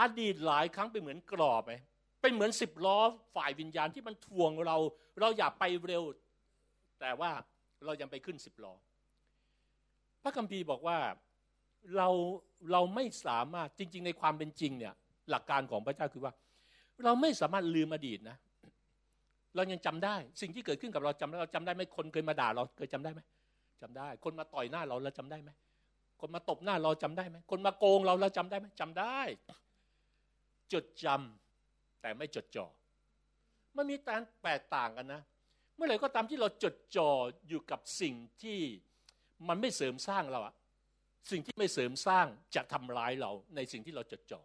อดีตหลายครั้งเป็นเหมือนกรอบไหมเป็นเหมือนสิบล้อฝ่ายวิญญาณที่มันทวงเรา เราอยากไปเร็ว แต่ว่า เรายังไปขึ้นสิบล้อ พระคัมภีร์บอกว่าเราเราไม่สามารถจริง ๆ ในความเป็นจริงเนี่ยหลักการของพระเจ้าคือว่า เราไม่สามารถลืมอดีตนะ เรายังจำได้ สิ่งที่เกิดขึ้นกับเราจำได้เราจำได้ไหมคนเคยมาด่าเราเคยจำได้ไหมจำได้ คนมาต่อยหน้าเราเราจำได้ไหมคนมาตบหน้าเราจำได้ไหมคนมาโกงเราเราจำได้ไหมจำได้ จดจำแต่ไม่จดจ่อมันมีการแตกต่างกันนะ เมื่อไหร่ก็ตามที่เราจดจ่ออยู่กับสิ่งที่มันไม่เสริมสร้างเราอะสิ่งที่ไม่เสริมสร้างจะทำร้ายเราในสิ่งที่เราจดจ่อ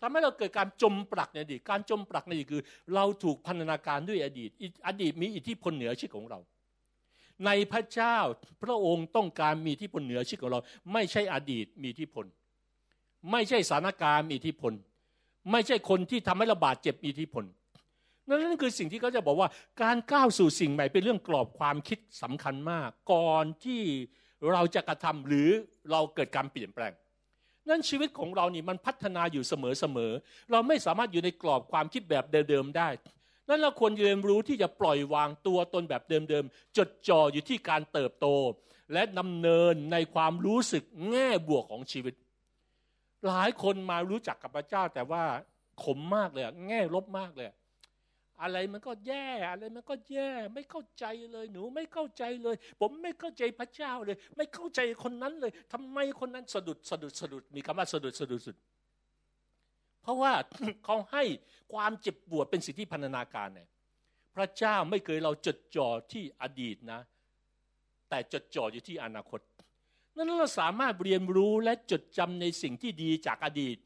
ทำให้เราเกิดการจมปลักในอดีต การจมปลักในอดีตคือ เราถูกพันธนาการด้วยอดีต อดีตมีอิทธิพลเหนือชีวิตของเรา ในพระเจ้าพระองค์ต้องการมีอิทธิพลเหนือชีวิตของเรา ไม่ใช่อดีตมีอิทธิพล ไม่ใช่สถานการณ์มีอิทธิพล ไม่ใช่คนที่ทำให้เราบาดเจ็บมีอิทธิพล นั่นคือสิ่งที่เขาจะบอกว่าการก้าวสู่สิ่งใหม่เป็นเรื่องกรอบความคิดสำคัญมาก ก่อนที่เราจะกระทำหรือเราเกิดการเปลี่ยนแปลง นั่นชีวิตของเรานี่มันพัฒนาอยู่เสมอๆเราไม่สามารถอยู่ในกรอบความคิดแบบเดิมๆได้ นั่นเราควรเรียนรู้ที่จะปล่อยวางตัวตนแบบเดิมๆจดจ่ออยู่ที่การเติบโต และดำเนินในความรู้สึกแง่บวกของชีวิต หลายคนมารู้จักกับพระเจ้าแต่ว่าขมมากเลยแง่ลบมากเลย อะไรมันก็แย่อะไรมันก็แย่ ไม่เข้าใจเลย หนูไม่เข้าใจเลย ผมไม่เข้าใจพระเจ้าเลย ไม่เข้าใจคนนั้นเลยทำไมคนนั้นสะดุดสะดุดสะดุดมีคำว่าสะดุดสะดุดสุด เพราะว่าเขาให้ความเจ็บปวดเป็นสิ่งที่พันธนาการเนี่ยพระเจ้าไม่เคยเราจดจ่อที่อดีตนะ แต่จดจ่ออยู่ที่อนาคต นั้นเราสามารถเรียนรู้และจดจำในสิ่งที่ดีจากอดีต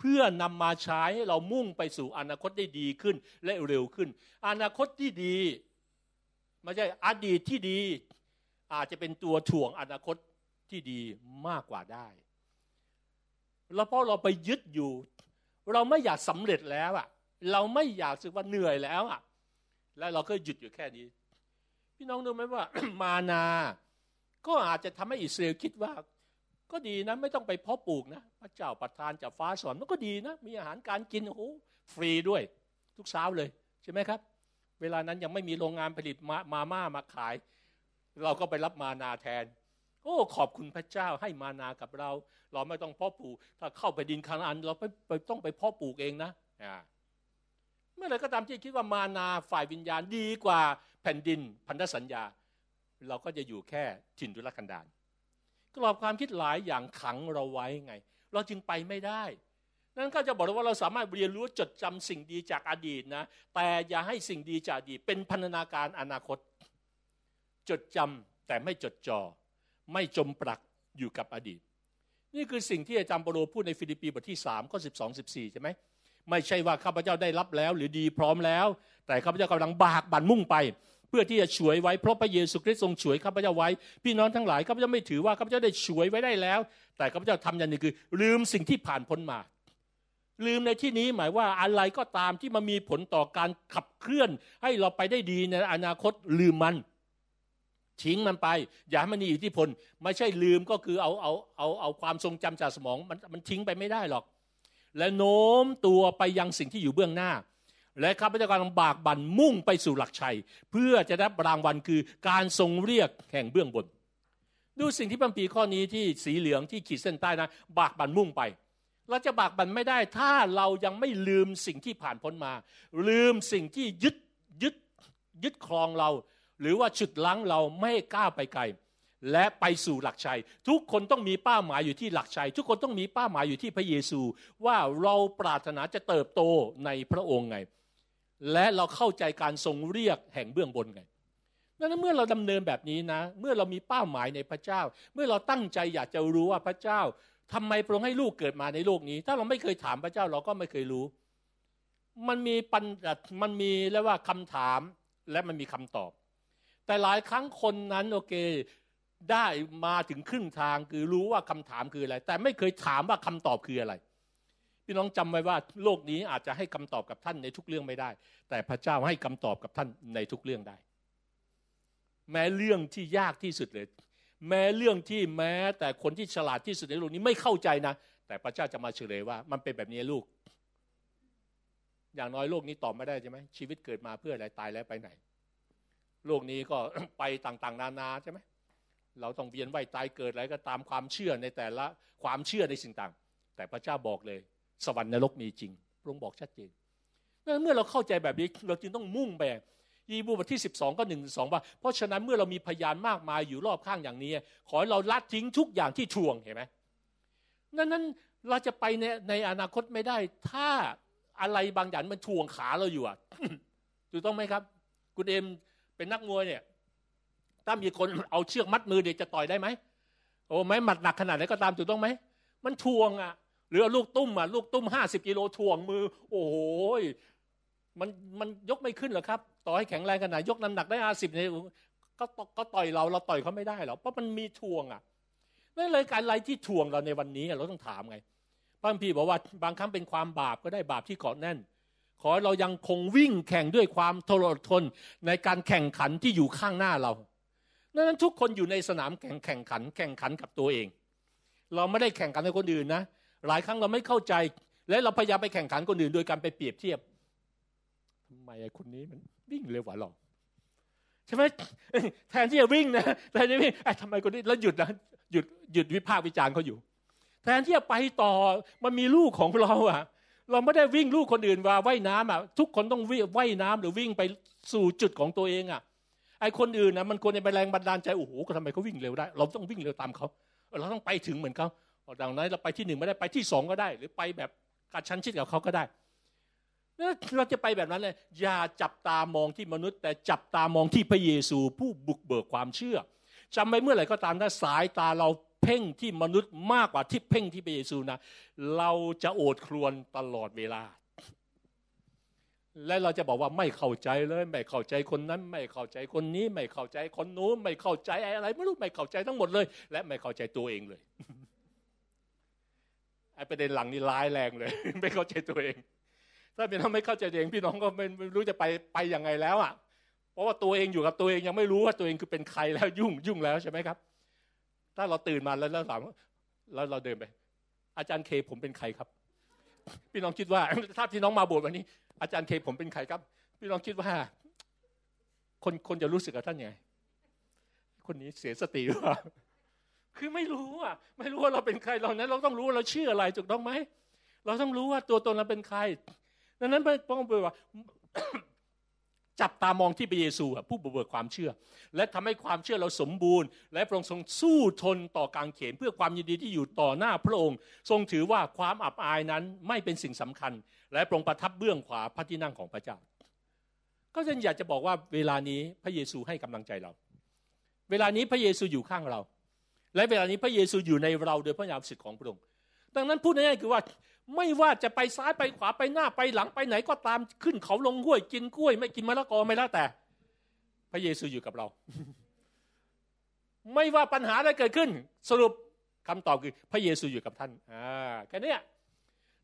เพื่อนำมาใช้ให้เรามุ่งไปสู่อนาคตได้ดีขึ้นและเร็วขึ้น อนาคตที่ดีไม่ใช่อดีตที่ดี อาจจะเป็นตัวถ่วงอนาคตที่ดีมากกว่าได้แล้วเพราะเราไปยึดอยู่ เราไม่อยากสำเร็จแล้วอะเราไม่อยากสึกว่าเหนื่อยแล้วอะแล้วเราก็หยุดอยู่แค่นี้ พี่น้องรู้ไหมว่า มานา ก็อาจจะทำให้อิสราเอลคิดว่า ก็ดีนะไม่ต้องไปเพาะปลูกนะพระเจ้าประทานจากฟ้าสอนมันก็ดีนะ มีอาหารการกินโอ้โหฟรีด้วย ทุกเช้าเลยใช่ไหมครับ เวลานั้นยังไม่มีโรงงานผลิตมามาม่ามาขาย เราก็ไปรับมานาแทน โอ้ขอบคุณพระเจ้าให้มานากับเรา เราไม่ต้องเพาะปลูก ถ้าเข้าไปดินคานันเราไปไปต้องไปเพาะปลูกเองนะเมื่อไรก็ตามที่คิดว่ามานาฝ่ายวิญญาณดีกว่าแผ่นดินพันธสัญญา เราก็จะอยู่แค่ถิ่นดุลกันดาร กรอบความคิดหลายอย่างขังเราไว้ไง เราจึงไปไม่ได้ นั้นก็จะบอกว่าเราสามารถเรียนรู้จดจำสิ่งดีจากอดีตนะ แต่อย่าให้สิ่งดีจากอดีตเป็นพันธนาการอนาคต จดจำแต่ไม่จดจอ่อไม่จมปลักอยู่กับอดีต นี่คือสิ่งที่อาจารย์เปโลพูดในฟิลิปปีบทที่3ข้อ12 14 ใช่ไหมไม่ใช่ว่าข้าพเจ้าได้รับแล้ว หรือดีพร้อมแล้ว แต่ข้าพเจ้ากำลังบากบั่นมุ่งไป เพื่อที่จะช่วยไว้เพราะพระเยซูคริสต์ทรงช่วยข้าพเจ้าไว้ พี่น้องทั้งหลายข้าพเจ้าไม่ถือว่าข้าพเจ้าได้ช่วยไว้ได้แล้ว แต่ข้าพเจ้าทำอย่างหนึ่งคือ ลืมสิ่งที่ผ่านพ้นมา ลืมในที่นี้หมายว่าอะไรก็ตามที่มามีผลต่อการขับเคลื่อน ให้เราไปได้ดีในอนาคตลืมมันทิ้งมันไป อย่าให้มันมีอิทธิพล ไม่ใช่ลืมก็คือเอาเอาเอาเอาความทรงจำจากสมองมันมันทิ้งไปไม่ได้หรอก และโน้มตัวไปยังสิ่งที่อยู่เบื้องหน้า และข้าพเจ้ากำลังบากบั่นมุ่งไปสู่หลักชัย เพื่อจะได้รางวัลคือการทรงเรียกแห่งเบื้องบน ดูสิ่งที่พัมปีข้อนี้ที่สีเหลืองที่ขีดเส้นใต้นะ บากบั่นมุ่งไปเราจะบากบั่นไม่ได้ถ้าเรายังไม่ลืมสิ่งที่ผ่านพ้นมา ลืมสิ่งที่ยึดยึดยึดครองเรา หรือว่าฉุดลังเราไม่ให้ก้าวไปไกลและไปสู่หลักชัย ทุกคนต้องมีเป้าหมายอยู่ที่หลักชัย ทุกคนต้องมีเป้าหมายอยู่ที่พระเยซู ว่าเราปรารถนาจะเติบโตในพระองค์ไง และเราเข้าใจการทรงเรียกแห่งเบื้องบนไงดังนั้นเมื่อเราดำเนินแบบนี้นะ เมื่อเรามีเป้าหมายในพระเจ้า เมื่อเราตั้งใจอยากจะรู้ว่าพระเจ้าทำไมพระองค์ให้ลูกเกิดมาในโลกนี้ ถ้าเราไม่เคยถามพระเจ้าเราก็ไม่เคยรู้ มันมีปัญมันมีเรียกว่าคำถามและมันมีคำตอบ แต่หลายครั้งคนนั้นโอเคได้มาถึงครึ่งทางคือรู้ว่าคำถามคืออะไร แต่ไม่เคยถามว่าคำตอบคืออะไร พี่น้องจำไว้ว่าโลกนี้อาจจะให้คำตอบกับท่านในทุกเรื่องไม่ได้ แต่พระเจ้าให้คำตอบกับท่านในทุกเรื่องได้ แม้เรื่องที่ยากที่สุดเลย แม้เรื่องที่แม้แต่คนที่ฉลาดที่สุดในโลกนี้ไม่เข้าใจนะ แต่พระเจ้าจะมาเฉลยว่า มันเป็นแบบนี้ลูก อย่างน้อยโลกนี้ตอบไม่ได้ใช่ไหมชีวิตเกิดมาเพื่ออะไรตายแล้วไปไหน โลกนี้ก็ไปต่างๆ นานาใช่ไหมเราต้องเวียนว่ายตายเกิดอะไรก็ตามความเชื่อในแต่ละความเชื่อในสิ่งต่าง แต่พระเจ้าบอกเลย สวรรค์นรกมีจริงพระองค์บอกชัดเจนเมื่อเราเข้าใจแบบนี้เราจึงต้องมุ่งไปยีบูบทที่ 12 ก็หนึ่งสองว่าเพราะฉะนั้นเมื่อเรามีพยานมากมายอยู่รอบข้างอย่างนี้ ขอให้เราละทิ้งทุกอย่างที่ทวงเห็นไหมนั้นนั้นเราจะไปในในอนาคตไม่ได้ ถ้าอะไรบางอย่างมันทวงขาเราอยู่อะถูกต้องไหมครับ คุณเอ็มเป็นนักมวยเนี่ย ถ้ามีคนเอาเชือกมัดมือเด็กจะต่อยได้ไหมโอ้ไม้หมัดหนักขนาดไหนก็ตามถูกต้องไหมมันทวงอะ หรือลูกตุ้มอะลูกตุ้มห้าสิบกิโลทวงมือ โอ้โหมันมันยกไม่ขึ้นหรอครับ ต่อให้แข็งแรงขนาดยกน้ำหนักได้ห้าสิบเนี่ยก็ก็ต่อยเราเราต่อยเขาไม่ได้หรอกเพราะมันมีทวงอะนั่นเลยการอะไรที่ทวงเราในวันนี้เราต้องถามไงพระพี่บอกว่าบางครั้งเป็นความบาปก็ได้บาปที่เกาะแน่น ขอเรายังคงวิ่งแข่งด้วยความทอรทนในการแข่งขันที่อยู่ข้างหน้าเราดังนั้นทุกคนอยู่ในสนามแข่งแข่งขัน แข่งขันกับตัวเอง เราไม่ได้แข่งขันกับคนอื่นนะ หลายครั้งเราไม่เข้าใจ และเราพยายามไปแข่งขันคนอื่นโดยการไปเปรียบเทียบทำไมไอ้คนนี้มันวิ่งเร็วกว่าเราใช่ไหมแทนที่จะวิ่งนะแทนที่วิ่งไอ้ทำไมคนนี้แล้วหยุดนะหยุดหยุดวิพากษ์วิจารณ์เขาอยู่ แทนที่จะไปต่อมันมีลูกของเราอะ เราไม่ได้วิ่งลูกคนอื่นว่าว่ายน้ำอะ ทุกคนต้องวิ่งว่ายน้ำหรือวิ่งไปสู่จุดของตัวเองอะไอ้คนอื่นนะมันควรจะไปแรงบันดาลใจโอ้โหทำไมเขาวิ่งเร็วได้ เราต้องวิ่งเร็วตามเขาเราต้องไปถึงเหมือนเขา ดังนั้นเราไปที่หนึ่งไม่ได้ไปที่สองก็ได้ หรือไปแบบกระชั้นชิดกับเขาก็ได้เราจะไปแบบนั้นเลยอย่าจับตามองที่มนุษย์ แต่จับตามองที่พระเยซูผู้บุกเบิกความเชื่อจำไว้เมื่อไหร่ก็ตามถ้าสายตาเราเพ่งที่มนุษย์มากกว่าที่เพ่งที่พระเยซูนะ เราจะโอดครวนตลอดเวลา และเราจะบอกว่าไม่เข้าใจเลยไม่เข้าใจคนนั้น ไม่เข้าใจคนนี้ ไม่เข้าใจคนนู้นไม่เข้าใจอะไร ไม่รู้ไม่เข้าใจทั้งหมดเลย และไม่เข้าใจตัวเองเลย ประเด็นหลังนี่ร้ายแรงเลย ไม่เข้าใจตัวเอง ถ้าพี่น้องไม่เข้าใจตัวเองพี่น้องก็ไม่รู้จะไปไปยังไงแล้วอะ เพราะว่าตัวเองอยู่กับตัวเองยังไม่รู้ว่าตัวเองคือเป็นใครแล้วยุ่งยุ่งแล้วใช่ไหมครับ ถ้าเราตื่นมาแล้วเราถามแล้วเราเดินไป อาจารย์เคผมเป็นใครครับ พี่น้องคิดว่าถ้าพี่น้องมาบสถ์วันนี้ อาจารย์เคผมเป็นใครครับ พี่น้องคิดว่า คนคนจะรู้สึกกับท่านยังไงคนนี้เสียสติหรือเปล่า คือไม่รู้อะ ไม่รู้ว่าเราเป็นใครเรานั้น เราต้องรู้ว่าเราชื่ออะไรถูกต้องไหมเราต้องรู้ว่าตัวตนเราเป็นใคร ดังนั้นไม่ต้องไปว่า จับตามองที่พระเยซูผู้บุกเบิกความเชื่อ และทำให้ความเชื่อเราสมบูรณ์ และพระองค์ทรงสู้ทนต่อการเขนเพื่อความยินดีที่อยู่ต่อหน้าพระองค์ ทรงถือว่าความอับอายนั้นไม่เป็นสิ่งสำคัญ และพระองค์ประทับเบื้องขวาพระที่นั่งของพระเจ้า ก็ฉันอยากจะบอกว่าเวลานี้พระเยซูให้กำลังใจเรา เวลานี้พระเยซูอยู่ข้างเรา และเวลานี้พระเยซูอยู่ในเราโดยพระญาณสิทธิ์ของพระองค์ดังนั้นพูดง่ายๆคือว่าไม่ว่าจะไปซ้ายไปขวาไปหน้าไปหลังไปไหนก็ตามขึ้นเขาลงห้วยกินกล้วย ไม่กินมะละกอไม่แล้วแต่ พระเยซูอยู่กับเรา ไม่ว่าปัญหาอะไรเกิดขึ้น สรุปคำตอบคือ พระเยซูอยู่กับท่านอ่าแค่นี้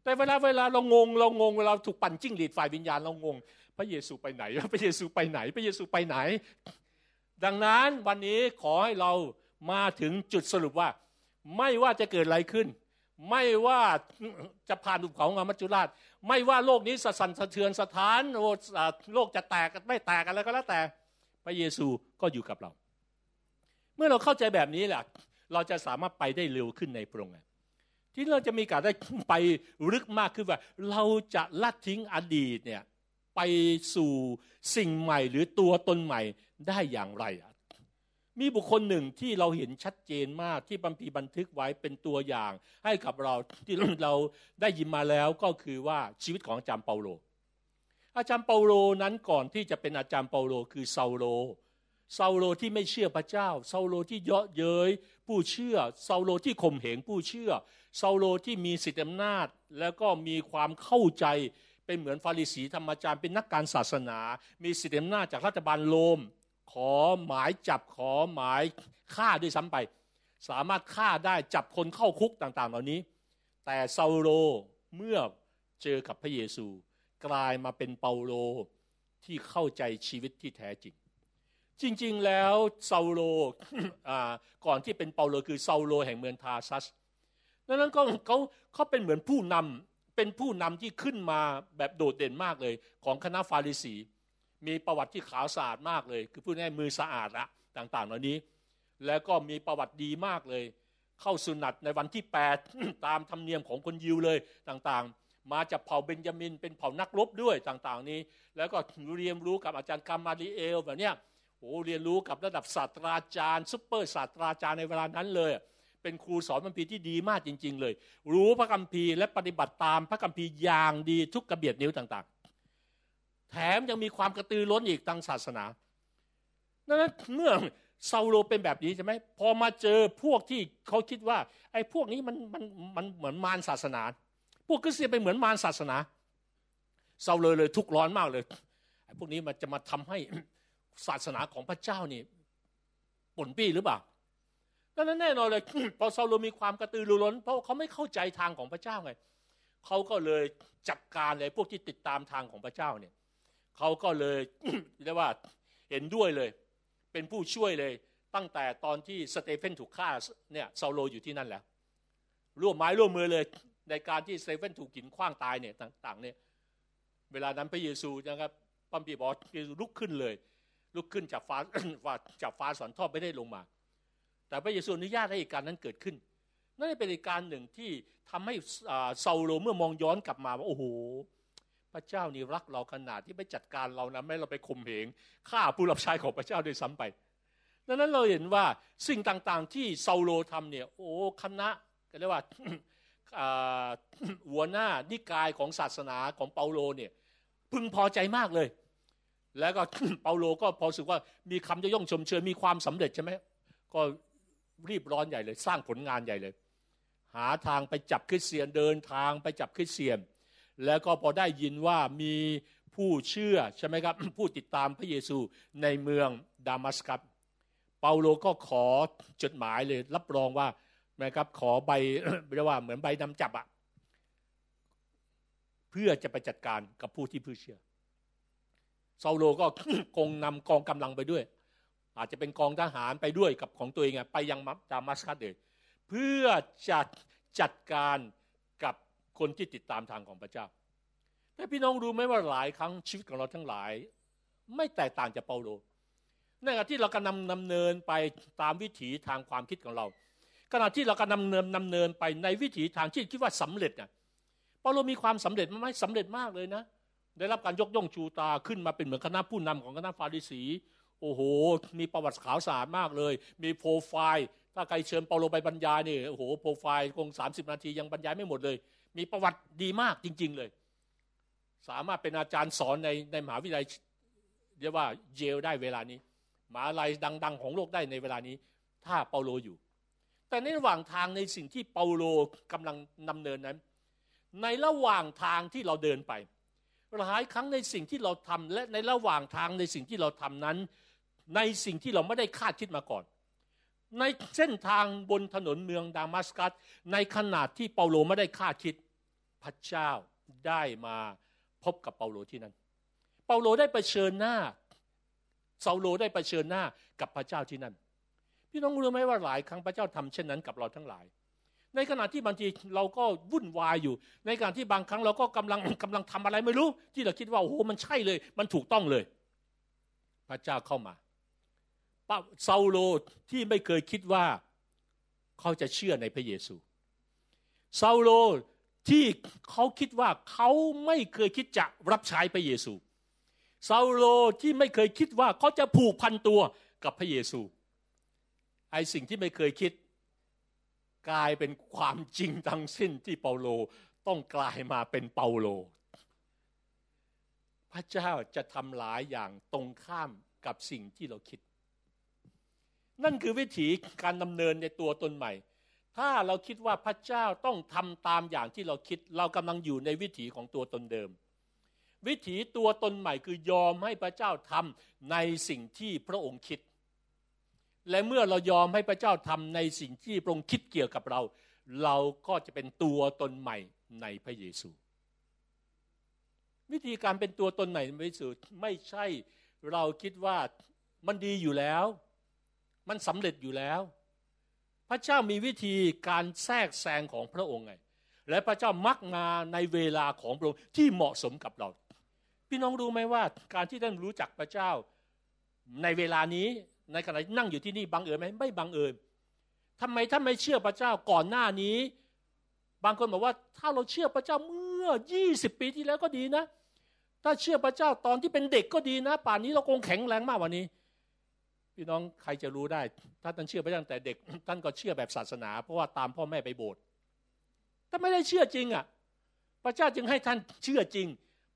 แต่เวลาเวลาเรางง เรางงเวลาถูกปั่นจิ้งหรีดฝ่ายวิญญาณเรางง พระเยซูไปไหน พระเยซูไปไหน พระเยซูไปไหน ดังนั้นวันนี้ขอให้เรา มาถึงจุดสรุปว่า ไม่ว่าจะเกิดอะไรขึ้น ไม่ว่าจะผ่านภูเขางามัจจุราช ไม่ว่าโลกนี้สสั่นสะเทือนสถานโลกจะแตกไม่แตกอะไรก็แล้วแต่ พระเยซูก็อยู่กับเรา เมื่อเราเข้าใจแบบนี้แหละเราจะสามารถไปได้เร็วขึ้นในพระองค์ที่เราจะมีการได้ไปลึกมากขึ้นว่า เราจะละทิ้งอดีตเนี่ยไปสู่สิ่งใหม่หรือตัวตนใหม่ได้อย่างไร มีบุคคลหนึ่งที่เราเห็นชัดเจนมากที่บัมพีบันทึกไว้เป็นตัวอย่าง ให้กับเราที่เราได้ยินมาแล้วก็คือว่าชีวิตของอาจารย์เปาโล อาจารย์เปาโลนั้นก่อนที่จะเป็นอาจารย์เปาโลคือเซาโลเซาโลที่ไม่เชื่อพระเจ้าเซาโลที่เยาะเย้ยผู้เชื่อเซาโลที่ข่มเหงผู้เชื่อเซาโลที่มีสิทธิอำนาจ แล้วก็มีความเข้าใจเป็นเหมือนฟาริสีธรรมจารย์เป็นนักการศาสนา มีสิทธิอำนาจจากรัฐบาลโรม ขอหมายจับขอหมายฆ่าด้วยซ้ำไป สามารถฆ่าได้จับคนเข้าคุกต่างๆ เหล่านี้ แต่ซาโลเมื่อเจอกับพระเยซู กลายมาเป็นเปาโลที่เข้าใจชีวิตที่แท้จริง จริงๆแล้วซาโลก่อนที่เป็นเปาโลคือซาโลแห่งเมืองทาซัสดังนั้นก็เขาเขาเป็นเหมือนผู้นำเป็นผู้นำที่ขึ้นมาแบบโดดเด่นมากเลย ของคณะฟาริสี มีประวัติที่ขาวสะอาดมากเลย คือพูดง่ายมือสะอาดละต่างๆ เหล่านี้ แล้วก็มีประวัติดีมากเลย เข้าสุนัตในวันที่ 8 ตามธรรมเนียมของคนยิวเลยต่างๆ มาจากเผ่าเบนจามิน เป็นเผ่านักรบด้วยต่างๆ นี้ แล้วก็เรียนรู้กับอาจารย์กามาลีเอลแบบเนี้ยโอ้เรียนรู้กับระดับศาสตราจารย์ซุปเปอร์ศาสตราจารย์ในเวลานั้นเลย เป็นครูสอนพระคัมภีร์ที่ดีมากจริง ๆ เลย รู้พระคัมภีร์และปฏิบัติตามพระคัมภีร์อย่างดีทุกกระเบียดนิ้วต่างๆ แถมยังมีความกระตือร้นอีกทางศาสนาดังนั้นเมื่อซาโลเป็นแบบนี้ใช่ไหมพอมาเจอพวกที่เขาคิดว่า ไอ้พวกนี้มันมันมันเหมือนมารศาสนา พวกคริสเตียนเป็นเหมือนมารศาสนาซาโลเลยทุกร้อนมากเลยไอ้พวกนี้มันจะมาทำให้ศาสนาของพระเจ้านี่ป่นปี้หรือเปล่าดังนั้นแน่นอนเลยพอซาโลมีความกระตือรือร้น เพราะเขาไม่เข้าใจทางของพระเจ้าไงเขาก็เลยจัดการเลยพวกที่ติดตามทางของพระเจ้าเนี่ย เขาก็เลยเรียกว่าเห็นด้วยเลย เป็นผู้ช่วยเลยตั้งแต่ตอนที่สเตเฟนถูกฆ่าเนี่ยเซาโลอยู่ที่นั่นแล้วร่วมไม้ร่วมมือเลย ในการที่สเตเฟนถูกหินขว้างตายเนี่ยต่างๆเนี่ยเวลานั้นพระเยซูนะครับพระคัมภีร์บอกเยซูลุกขึ้นเลย ลุกขึ้นจากฟ้าจากฟ้าสอนทอดไม่ได้ลงมา แต่พระเยซูอนุญาตให้เหตุการณ์นั้นเกิดขึ้นนั่นเป็นเหตุการณ์หนึ่งที่ทำให้ซาโลเมื่อมองย้อนกลับมาว่าโอ้โห ระเจ้านี่รักเราขนาดที่ไปจัดการเรานะไม่เราไปข่มเหงฆ่าผู้รับใช้ของพระเจ้าด้วยซ้ำไป ดังนั้นเราเห็นว่าสิ่งต่างๆที่เซาโลทำเนี่ยโอ้คณะก็เรียกว่าหัวหน้านิกายของศาสนาของเปาโลเนี่ยพึงพอใจมากเลย แล้วก็เปาโลก็พอสึกว่ามีคำจะย่องชมเชยมีความสำเร็จใช่ไหมก็รีบร้อนใหญ่เลย สร้างผลงานใหญ่เลย หาทางไปจับคริสเตียนเดินทางไปจับคริสเตียน แล้วก็พอได้ยินว่ามีผู้เชื่อใช่ไหมครับ ผู้ติดตามพระเยซูในเมืองดามัสกัสเปาโลก็ขอจดหมายเลย รับรองว่านะครับขอใบเรียกว่าเหมือนใบนำจับอะเพื่อจะไปจัดการกับผู้ที่ผู้เชื่อซาโลก็คงนำกองกำลังไปด้วย อาจจะเป็นกองทหารไปด้วยกับของตัวเองไปยังดามัสกัสเลยเพื่อจัดจัดการ คนที่ติดตามทางของพระเจ้า แต่พี่น้องรู้ไหมว่าหลายครั้งชีวิตของเราทั้งหลาย ไม่แตกต่างจากเปาโลในขณะที่เรากำลังนำเนินไปตามวิถีทางความคิดของเรา ขณะที่เรากำลังนำเนินนำเนินไปในวิถีทางที่คิดว่าสำเร็จน่ะเปาโลมีความสำเร็จไหมสำเร็จมากเลยนะ ได้รับการยกย่องชูตาขึ้นมาเป็นเหมือนคณะผู้นำของคณะฟาริสี โอ้โห มีประวัติขาวสารมากเลย มีโปรไฟล์ ถ้าใครเชิญเปาโลไปบรรยายนี่โอ้โห โปรไฟล์คงสามสิบนาทียังบรรยายไม่หมดเลย มีประวัติดีมากจริง ๆ เลย สามารถเป็นอาจารย์สอนในในมหาวิทยาลัยเรียกว่าเยลได้เวลานี้มหาลัยดัง ๆ ของโลกได้ในเวลานี้ ถ้าเปาโลอยู่ แต่ในระหว่างทางในสิ่งที่เปาโลกำลังนำเนินนั้น ในระหว่างทางที่เราเดินไปหลายครั้งในสิ่งที่เราทำและในระหว่างทางในสิ่งที่เราทำนั้น ในสิ่งที่เราไม่ได้คาดคิดมาก่อน ในเส้นทางบนถนนเมืองดามัสกัสในขณะที่เปาโลไม่ได้คาดคิด พระเจ้าได้มาพบกับเปาโลที่นั่น เปาโลได้ไปเชิญหน้าซาโลได้ไปเชิญหน้ากับพระเจ้าที่นั่น พี่น้องรู้ไหมว่าหลายครั้งพระเจ้าทำเช่นนั้นกับเราทั้งหลาย ในขณะที่บางทีเราก็วุ่นวายอยู่ ในขณะที่บางครั้งเราก็กำลังกำลังทำอะไรไม่รู้ ที่เราคิดว่าโอ้โหมันใช่เลย มันถูกต้องเลย พระเจ้าเข้ามาซาโลที่ไม่เคยคิดว่าเขาจะเชื่อในพระเยซูซาโล ที่เขาคิดว่าเขาไม่เคยคิดจะรับใช้พระเยซูซาโลที่ไม่เคยคิดว่าเขาจะผูกพันตัวกับพระเยซูไอสิ่งที่ไม่เคยคิด กลายเป็นความจริงทั้งสิ้นที่เปาโลต้องกลายมาเป็นเปาโล พระเจ้าจะทำหลายอย่างตรงข้ามกับสิ่งที่เราคิด นั่นคือวิถีการดำเนินในตัวตนใหม่ ถ้าเราคิดว่าพระเจ้าต้องทำตามอย่างที่เราคิด เรากำลังอยู่ในวิถีของตัวตนเดิม วิถีตัวตนใหม่คือยอมให้พระเจ้าทำในสิ่งที่พระองค์คิด และเมื่อเรายอมให้พระเจ้าทำในสิ่งที่พระองค์คิดเกี่ยวกับเรา เราก็จะเป็นตัวตนใหม่ในพระเยซู วิธีการเป็นตัวตนใหม่ในพระเยซูไม่ใช่เราคิดว่ามันดีอยู่แล้ว มันสำเร็จอยู่แล้ว พระเจ้ามีวิธีการแทรกแซงของพระองค์ไง และพระเจ้ามักมาในเวลาของพระองค์ที่เหมาะสมกับเรา พี่น้องรู้ไหมว่า การที่ท่านรู้จักพระเจ้า ในเวลานี้ในขณะนั่งอยู่ที่นี่บังเอิญไหมไม่บังเอิญทำไมท่านไม่เชื่อพระเจ้าก่อนหน้านี้ บางคนบอกว่าถ้าเราเชื่อพระเจ้าเมื่อ 20 ปีที่แล้วก็ดีนะ ถ้าเชื่อพระเจ้าตอนที่เป็นเด็กก็ดีนะ ป่านนี้เราคงแข็งแรงมากกว่านี้ พี่น้องใครจะรู้ได้ ถ้าท่านเชื่อพระเจ้าตั้งแต่เด็ก ท่านก็เชื่อแบบศาสนา เพราะว่าตามพ่อแม่ไปโบสถ์ถ้าไม่ได้เชื่อจริงอะ พระเจ้าจึงให้ท่านเชื่อจริง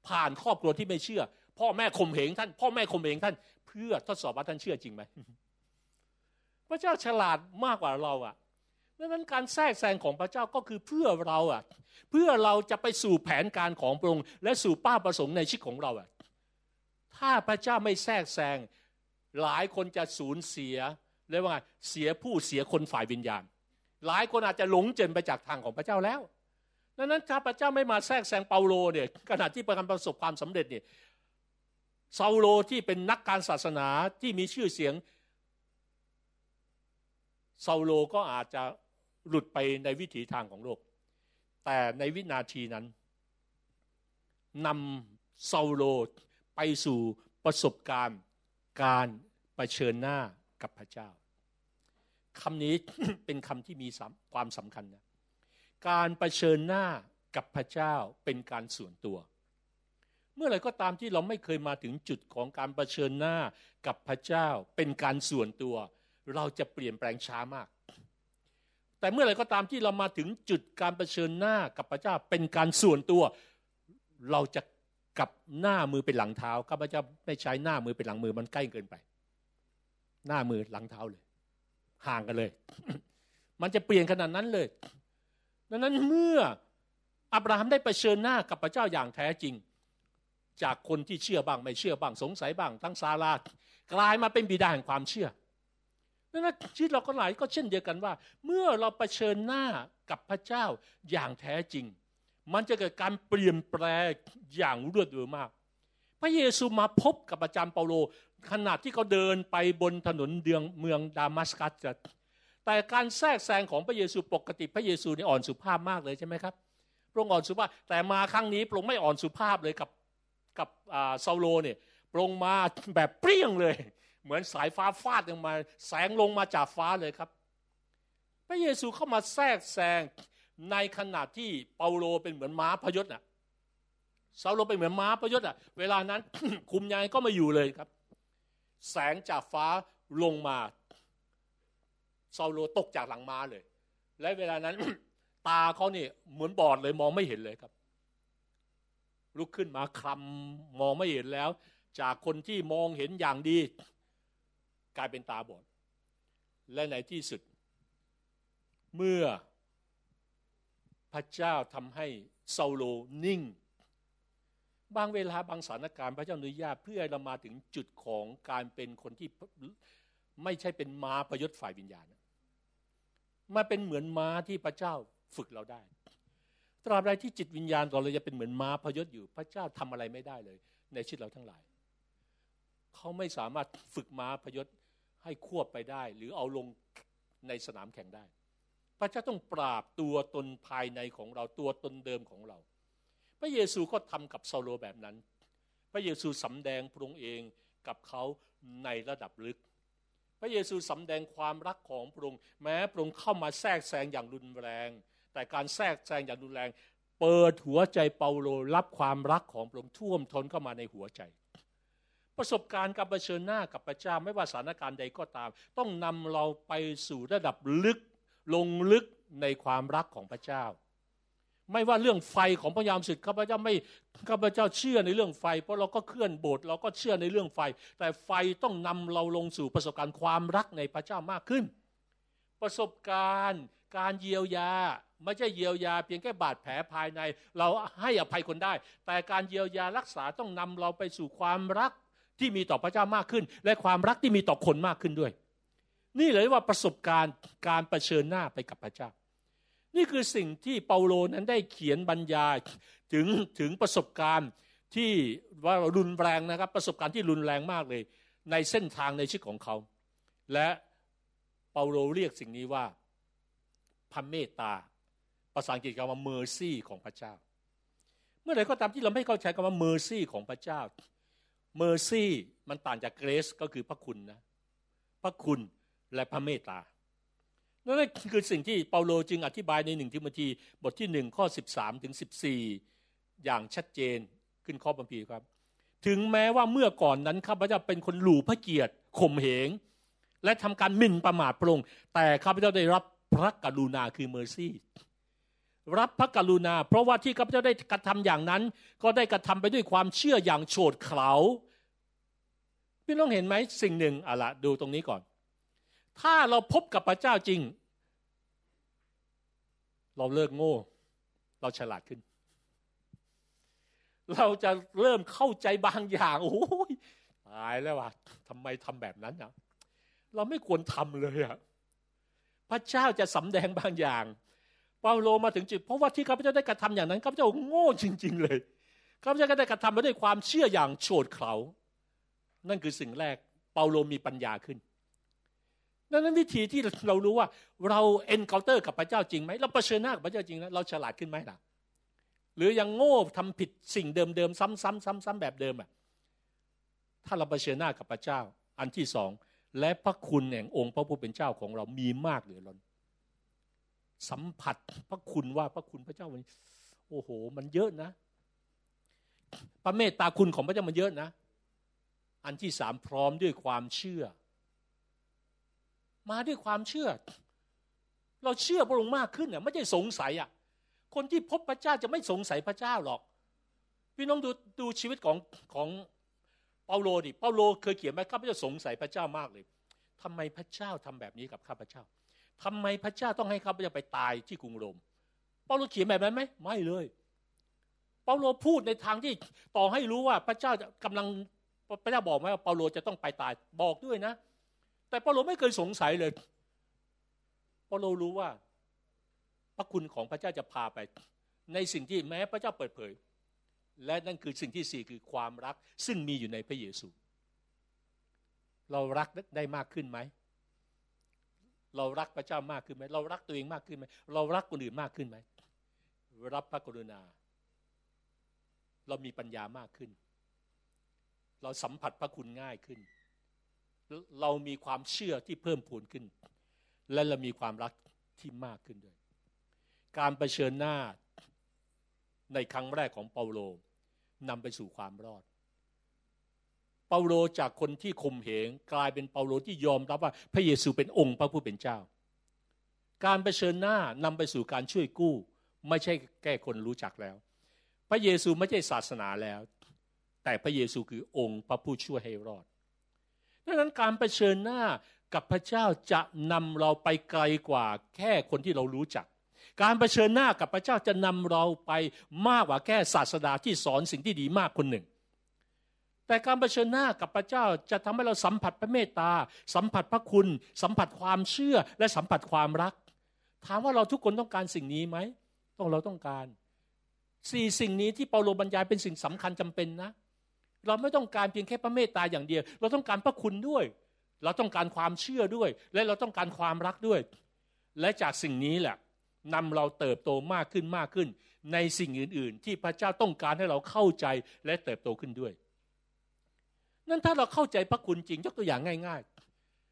ผ่านครอบครัวที่ไม่เชื่อพพ่อแม่ข่มเหงท่าน พ่อแม่ข่มเหงท่าน เพื่อทดสอบว่าท่านเชื่อจริงไหมพระเจ้าฉลาดมากกว่าเราอะดังนั้นการแทรกแซงของพระเจ้าก็คือเพื่อเราอะ เพื่อเราจะไปสู่แผนการของพระองค์และสู่ป้าประสงค์ในชีวิตของเราอะถ้าพระเจ้าไม่แทรกแซง หลายคนจะสูญเสียเรียกว่าเสียผู้เสียคนฝ่ายวิญญาณ หลายคนอาจจะหลงเจนไปจากทางของพระเจ้าแล้วดังนั้นถ้าพระเจ้าไม่มาแทรกแซงเปาโลเนี่ยขณะที่ประกันประสบความสำเร็จเนี่ยเซาโลที่เป็นนักการศาสนาที่มีชื่อเสียงเซาโลก็อาจจะหลุดไปในวิถีทางของโลก แต่ในวินาทีนั้นนำเซาโลไปสู่ประสบการณ์ การรเผชิญหน้ากับพระเจ้าคำนี้เป็นคำที่มีความสำคัญนะการรเผชิญหน้ากับพระเจ้าเป็นการส่วนตัว เมื่อไรก็ตามที่เราไม่เคยมาถึงจุดของการรเผชิญหน้ากับพระเจ้า เป็นการส่วนตัว เราจะเปลี่ยนแปลงช้ามาก แต่เมื่อไรก็ตามที่เรามาถึงจุดการรเผชิญหน้ากับพระเจ้า เป็นการส่วนตัว เราจะ กับหน้ามือเป็นหลังเท้าข้าพเจ้าไม่ใช้หน้ามือเป็นหลังมือมันใกล้เกินไป หน้ามือหลังเท้าเลย ห่างกันเลย มันจะเปลี่ยนขนาดนั้นเลย ดังนั้นเมื่ออับราฮัมได้ไปเชิญหน้ากับพระเจ้าอย่างแท้จริง จากคนที่เชื่อบ้างไม่เชื่อบ้างสงสัยบ้าง ทั้งซาลากลายมาเป็นบิดาแห่งความเชื่อดังนั้นชีวิตเราก็หลายก็เช่นเดียวกันว่า เมื่อเราไปเชิญหน้ากับพระเจ้าอย่างแท้จริง มันจะเกิดการเปลี่ยนแปลงอย่างรวดเร็วมาก พระเยซูมาพบกับอาจารย์เปาโล ขณะที่เขาเดินไปบนถนนเดืองเมืองดามัสกัสแต่การแทรกแซงของพระเยซูปกติพระเยซูนี่อ่อนสุภาพมากเลยใช่ไหมครับพระองค์อ่อนสุภาพ แต่มาครั้งนี้พระองค์ไม่อ่อนสุภาพเลยกับกับซาโลเนี่ยพระองค์มาแบบเปรี้ยงเลย เหมือนสายฟ้าฟาดลงมา แสงลงมาจากฟ้าเลยครับ พระเยซูเข้ามาแทรกแซง ในขณะที่เปาโลเป็นเหมือนม้าพยศน่ะซาโลเป็นเหมือนม้าพยศอะ เวลานั้น คุมยายก็ไม่อยู่เลยครับ แสงจากฟ้าลงมาซาโลตกจากหลังม้าเลย และเวลานั้น ตาเขาเนี่ยเหมือนบอดเลยมองไม่เห็นเลยครับ ลุกขึ้นมาคลำมองไม่เห็นแล้ว จากคนที่มองเห็นอย่างดี กลายเป็นตาบอด และในที่สุด เมื่อ พระเจ้าทำให้ซาโลนิ่ง บางเวลาบางสถานการณ์พระเจ้าอนุญาตเพื่อเรามาถึงจุดของการเป็นคนที่ไม่ใช่เป็นม้าประยศฝ่ายวิญญาณมาเป็นเหมือนม้าที่พระเจ้าฝึกเราได้ ตราบใดที่จิตวิญญาณของเราจะเป็นเหมือนม้าพยศอยู่ พระเจ้าทำอะไรไม่ได้เลย ในชีวิตเราทั้งหลาย เขาไม่สามารถฝึกม้าพยศให้ควบไปได้ หรือเอาลงในสนามแข่งได้ พระเจ้าต้องปราบตัวตนภายในของเราตัวตนเดิมของเรา พระเยซูก็ทำกับซาโลแบบนั้น พระเยซูสำแดงพระองค์เองกับเขาในระดับลึก พระเยซูสำแดงความรักของพระองค์แม้พระองค์เข้ามาแทรกแซงอย่างรุนแรง แต่การแทรกแซงอย่างรุนแรง เปิดหัวใจเปาโลรับความรักของพระองค์ท่วมท้นเข้ามาในหัวใจประสบการณ์กับเผชิญหน้ากับพระเจ้าไม่ว่าสถานการณ์ใดก็ตาม ต้องนำเราไปสู่ระดับลึก ลงลึกในความรักของพระเจ้า ไม่ว่าเรื่องไฟของพระยามสุดข้าพเจ้าไม่ข้าพเจ้าเชื่อในเรื่องไฟ เพราะเราก็เคลื่อนโบสถ์เราก็เชื่อในเรื่องไฟ แต่ไฟต้องนำเราลงสู่ประสบการณ์ความรักในพระเจ้ามากขึ้น ประสบการณ์การเยียวยาไม่ใช่เยียวยา เพียงแค่บาดแผลภายใน เราให้อภัยคนได้ แต่การเยียวยารักษาต้องนำเราไปสู่ความรักที่มีต่อพระเจ้ามากขึ้น และความรักที่มีต่อคนมากขึ้นด้วย นี่เลยว่าประสบการณ์การรเผชิญหน้าไปกับพระเจ้า นี่คือสิ่งที่เปาโลนั้นได้เขียนบรรยายถึงถึงประสบการณ์ที่ว่ารุนแรงนะครับ ประสบการณ์ที่รุนแรงมากเลย ในเส้นทางในชีวิตของเขา และเปาโลเรียกสิ่งนี้ว่าพระเมตตาภาษาอังกฤษคำว่า mercy ของพระเจ้า เมื่อไหร่ก็ตามที่เราไม่เข้าใจคำว่า mercy ของพระเจ้า mercy มันต่างจาก grace ก็คือพระคุณนะ พระคุณ และพระเมตตา นั่นคือสิ่งที่เปาโลจึงอธิบายในหนึ่งทิโมธีบทที่หนึ่งข้อสิบสามถึงสิบสี่อย่างชัดเจนขึ้นข้อบัมพีครับ ถึงแม้ว่าเมื่อก่อนนั้นข้าพเจ้าเป็นคนหลู่พระเกียรติข่มเหง และทำการหมิ่นประมาทพระองค์แต่ข้าพเจ้าได้รับพระกรุณาคือเมอร์ซี่รับพระกรุณา เพราะว่าที่ข้าพเจ้าได้กระทำอย่างนั้น ก็ได้กระทำไปด้วยความเชื่ออย่างโฉดเขลาพี่น้องเห็นไหมสิ่งหนึ่งอะละดูตรงนี้ก่อน ถ้าเราพบกับพระเจ้าจริง เราเลิกโง่ เราฉลาดขึ้น เราจะเริ่มเข้าใจบางอย่าง โอ้ยตายแล้วว่ะทำไมทำแบบนั้นอะ เราไม่ควรทำเลยอะพระเจ้าจะสำแดงบางอย่างเปาโลมาถึงจุดเพราะว่าที่ข้าพเจ้าได้กระทำอย่างนั้นข้าพเจ้าโง่จริง ๆ เลยข้าพเจ้าก็ได้กระทำมาด้วยความเชื่ออย่างโฉดเขลานั่นคือสิ่งแรก เปาโลมีปัญญาขึ้น ดังนั้นวิธีที่เรารู้ว่าเราเอ็นเคาน์เตอร์กับพระเจ้าจริงไหมเราเผชิญหน้ากับพระเจ้าจริงแล้วเราฉลาดขึ้นไหมล่ะ หรือยังโง่ทำผิดสิ่งเดิมๆซ้ำๆๆๆ แบบเดิมอะถ้าเราเผชิญหน้ากับพระเจ้า อันที่สองและพระคุณแห่งองค์พระผู้เป็นเจ้าของเรามีมากเหลือล้น สัมผัสพระคุณว่าพระคุณพระเจ้ามันโอ้โห มันเยอะนะ พระเมตตาคุณของพระเจ้ามันเยอะนะ อันที่สามพร้อมด้วยความเชื่อ มาด้วยความเชื่อ เราเชื่อพระองค์มากขึ้นเนี่ยไม่ใช่สงสัยอะคนที่พบพระเจ้าจะไม่สงสัยพระเจ้าหรอก พี่น้องดูดูชีวิตของของเปาโลดิเปาโลเคยเขียนไหมข้าพเจ้าสงสัยพระเจ้ามากเลยทำไมพระเจ้าทำแบบนี้กับข้าพเจ้าทำไมพระเจ้าต้องให้ข้าพเจ้าไปตายที่กรุงโรมเปาโลเขียนแบบนั้นไหมไม่เลยเปาโลพูดในทางที่ต่อให้รู้ว่าพระเจ้ากำลังพระเจ้าบอกไหมว่าเปาโลจะต้องไปตายบอกด้วยนะ แต่เปาโลไม่เคยสงสัยเลยเปาโลรู้ว่า พระคุณของพระเจ้าจะพาไป ในสิ่งที่แม้พระเจ้าเปิดเผย และนั่นคือสิ่งที่สี่คือความรัก ซึ่งมีอยู่ในพระเยซู เรารักได้มากขึ้นไหมเรารักพระเจ้ามากขึ้นไหมเรารักตัวเองมากขึ้นไหมเรารักคนอื่นมากขึ้นไหมรับพระกรุณา เรามีปัญญามากขึ้น เราสัมผัสพระคุณง่ายขึ้น เรามีความเชื่อที่เพิ่มพูนขึ้น และเรามีความรักที่มากขึ้นด้วย การรเผชิญหน้าในครั้งแรกของเปาโลนำไปสู่ความรอด เปาโลจากคนที่ข่มเหงกลายเป็นเปาโลที่ยอมรับว่าพระเยซูเป็นองค์พระผู้เป็นเจ้า การเผชิญหน้านำไปสู่การช่วยกู้ ไม่ใช่แก้คนรู้จักแล้ว พระเยซูไม่ใช่ศาสนาแล้ว แต่พระเยซูคือองค์พระผู้ช่วยให้รอด ดังนั้นการเผชิญหน้ากับพระเจ้าจะนำเราไปไกลกว่าแค่คนที่เรารู้จัก การเผชิญหน้ากับพระเจ้าจะนำเราไปมากกว่าแค่ศาสดาที่สอนสิ่งที่ดีมากคนหนึ่ง แต่การเผชิญหน้ากับพระเจ้าจะทำให้เราสัมผัสพระเมตตา สัมผัสพระคุณ สัมผัสความเชื่อและสัมผัสความรัก ถามว่าเราทุกคนต้องการสิ่งนี้ไหมต้องเราต้องการสี่สิ่งนี้ที่เปาโลบรรยายเป็นสิ่งสำคัญจำเป็นนะ เราไม่ต้องการเพียงแค่พระเมตตาอย่างเดียว เราต้องการพระคุณด้วย เราต้องการความเชื่อด้วย และเราต้องการความรักด้วย และจากสิ่งนี้แหละนำเราเติบโตมากขึ้นมากขึ้น ในสิ่งอื่น ๆ ที่พระเจ้าต้องการให้เราเข้าใจและเติบโตขึ้นด้วย นั่นถ้าเราเข้าใจพระคุณจริงยกตัวอย่างง่าย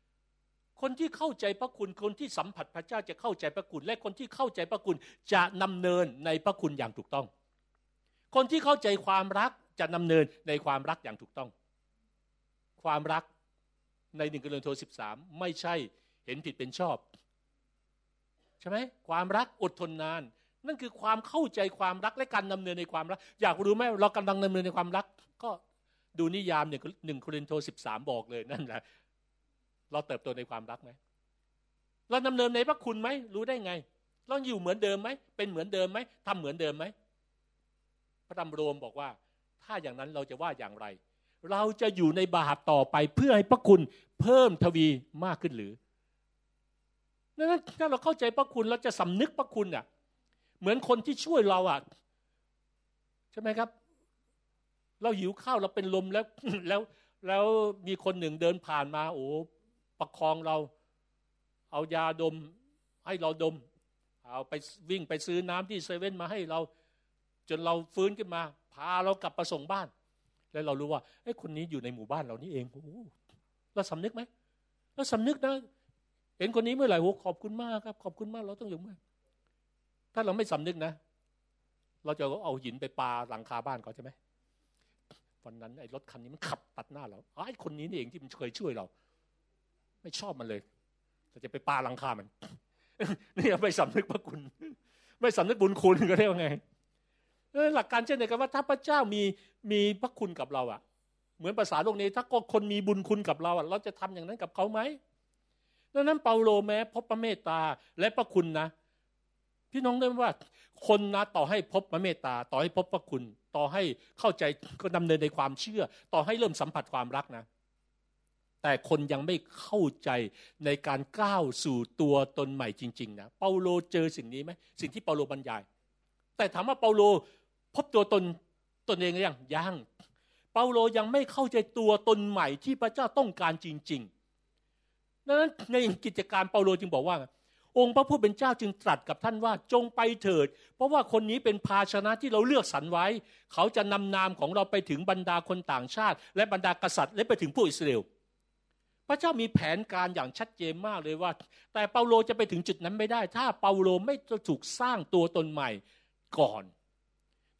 ๆ คนที่เข้าใจพระคุณคนที่สัมผัสพระเจ้าจะเข้าใจพระคุณ และคนที่เข้าใจพระคุณจะนำเนินในพระคุณอย่างถูกต้อง คนที่เข้าใจความรัก จะนำเนินในความรักอย่างถูกต้อง ความรักในหนึ่งกรณโทสิบสามไม่ใช่เห็นผิดเป็นชอบ ใช่ไหมความรักอดทนนาน นั่นคือความเข้าใจความรักและการดำเนินในความรัก อยากรู้ไหมเรากำลังดำเนินในความรัก ก็ดูนิยามหนึ่งหนึ่งโครินโตสิบสามบอกเลยนั่นแหละเราเติบโตในความรักไหมเราดำเนินในพระคุณไหมรู้ได้ไงเราอยู่เหมือนเดิมไหมเป็นเหมือนเดิมไหมทำเหมือนเดิมไหมพระธรรมโรมบอกว่า ถ้าอย่างนั้นเราจะว่าอย่างไร เราจะอยู่ในบาปต่อไปเพื่อให้พระคุณเพิ่มทวีมากขึ้นหรือดังนั้นถ้าเราเข้าใจพระคุณเราจะสำนึกพระคุณอะ เหมือนคนที่ช่วยเราอะใช่ไหมครับ เราหิวข้าวเราเป็นลมแล้วแล้วแล้วมีคนหนึ่งเดินผ่านมา โอ้ประคองเรา เอายาดม ให้เราดม เอาไปวิ่งไปซื้อน้ำที่เซเว่นมาให้เรา จนเราฟื้นขึ้นมาาเรากลับประส่งบ้าน แล้วเรารู้ว่าไอ้คนนี้อยู่ในหมู่บ้านเรานี่เองโอ้เราสำนึกไหมเราสำนึกนะเห็นคนนี้เมื่อไหร่โอ้ขอบคุณมากครับ ขอบคุณมากเราต้องอยู่มากถ้าเราไม่สำนึกนะ เราจะเอาหินไปปาหลังคาบ้านเขาใช่ไหมวันนั้นไอ้รถคันนี้มันขับตัดหน้าเราไอ้คนนี้นี่เองที่มันเคยช่วยเรา ไม่ชอบมันเลยเราจะไปปาหลังคามันนี่ไม่สำนึกพระคุณ ไม่สำนึกบุญคุณก็เรียกว่าไง หลักการเช่นเดียวกันว่าถ้าพระเจ้ามีมีพระคุณกับเราอะเหมือนภาษาโลกนี้ถ้าก็คนมีบุญคุณกับเราอะเราจะทำอย่างนั้นกับเขาไหมดังนั้นเปาโลแม้พบพระเมตตาและพระคุณนะ พี่น้องได้ว่าคนนะต่อให้พบพระเมตตา ต่อให้พบพระคุณ ต่อให้เข้าใจก็ดำเนินในความเชื่อ ต่อให้เริ่มสัมผัสความรักนะ แต่คนยังไม่เข้าใจในการก้าวสู่ตัวตนใหม่จริง ๆ นะเปาโลเจอสิ่งนี้ไหมสิ่งที่เปาโลบรรยาย แต่ถามว่าเปาโล พบตัวตนตนเองหรือยังยังเปาโลยังไม่เข้าใจตัวตนใหม่ที่พระเจ้าต้องการจริงๆดังนั้นในกิจการเปาโลจึงบอกว่า องค์พระผู้เป็นเจ้าจึงตรัสกับท่านว่าจงไปเถิด เพราะว่าคนนี้เป็นภาชนะที่เราเลือกสรรไว้ เขาจะนำนามของเราไปถึงบรรดาคนต่างชาติ และบรรดากษัตริย์และไปถึงผู้อิสราเอลพระเจ้ามีแผนการอย่างชัดเจนมากเลยว่า แต่เปาโลจะไปถึงจุดนั้นไม่ได้ ถ้าเปาโลไม่ถูกสร้างตัวตนใหม่ก่อน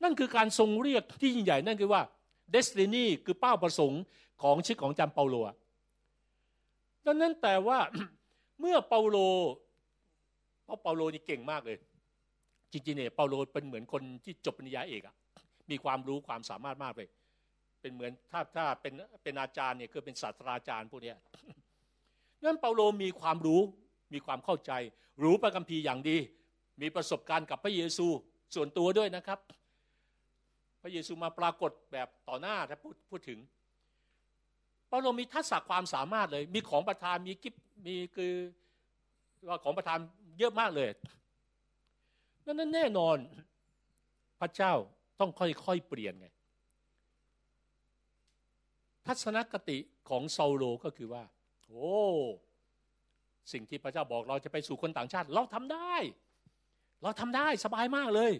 นั่นคือการทรงเรียกที่ยิ่งใหญ่นั่นคือว่าเดสตินีคือเป้าประสงค์ของชีวิตของจำเปาโลดังนั้นแต่ว่าเมื่อเปาโลเพราะเปาโลนี่เก่งมากเลย จริงๆเนี่ยเปาโลเป็นเหมือนคนที่จบปริญญาเอกอะมีความรู้ความสามารถมากเลย เป็นเหมือนถ้าถ้าเป็นเป็นอาจารย์เนี่ยคือเป็นศาสตราจารย์พวกนี้นั้นเปาโลมีความรู้มีความเข้าใจ รู้พระคัมภีร์อย่างดี มีประสบการณ์กับพระเยซูส่วนตัวด้วยนะครับ พระเยซูมาปรากฏแบบต่อหน้าถ้าพูดพูดถึงเปาโลมีทักษะความสามารถเลย มีของประทานมีกิฟมีคือว่าของประทานเยอะมากเลยนั้นแน่นอน พระเจ้าต้องค่อยๆเปลี่ยนไงทัศนคติของซาโลก็คือว่า โอ้สิ่งที่พระเจ้าบอกเราจะไปสู่คนต่างชาติ เราทำได้ เราทำได้สบายมากเลย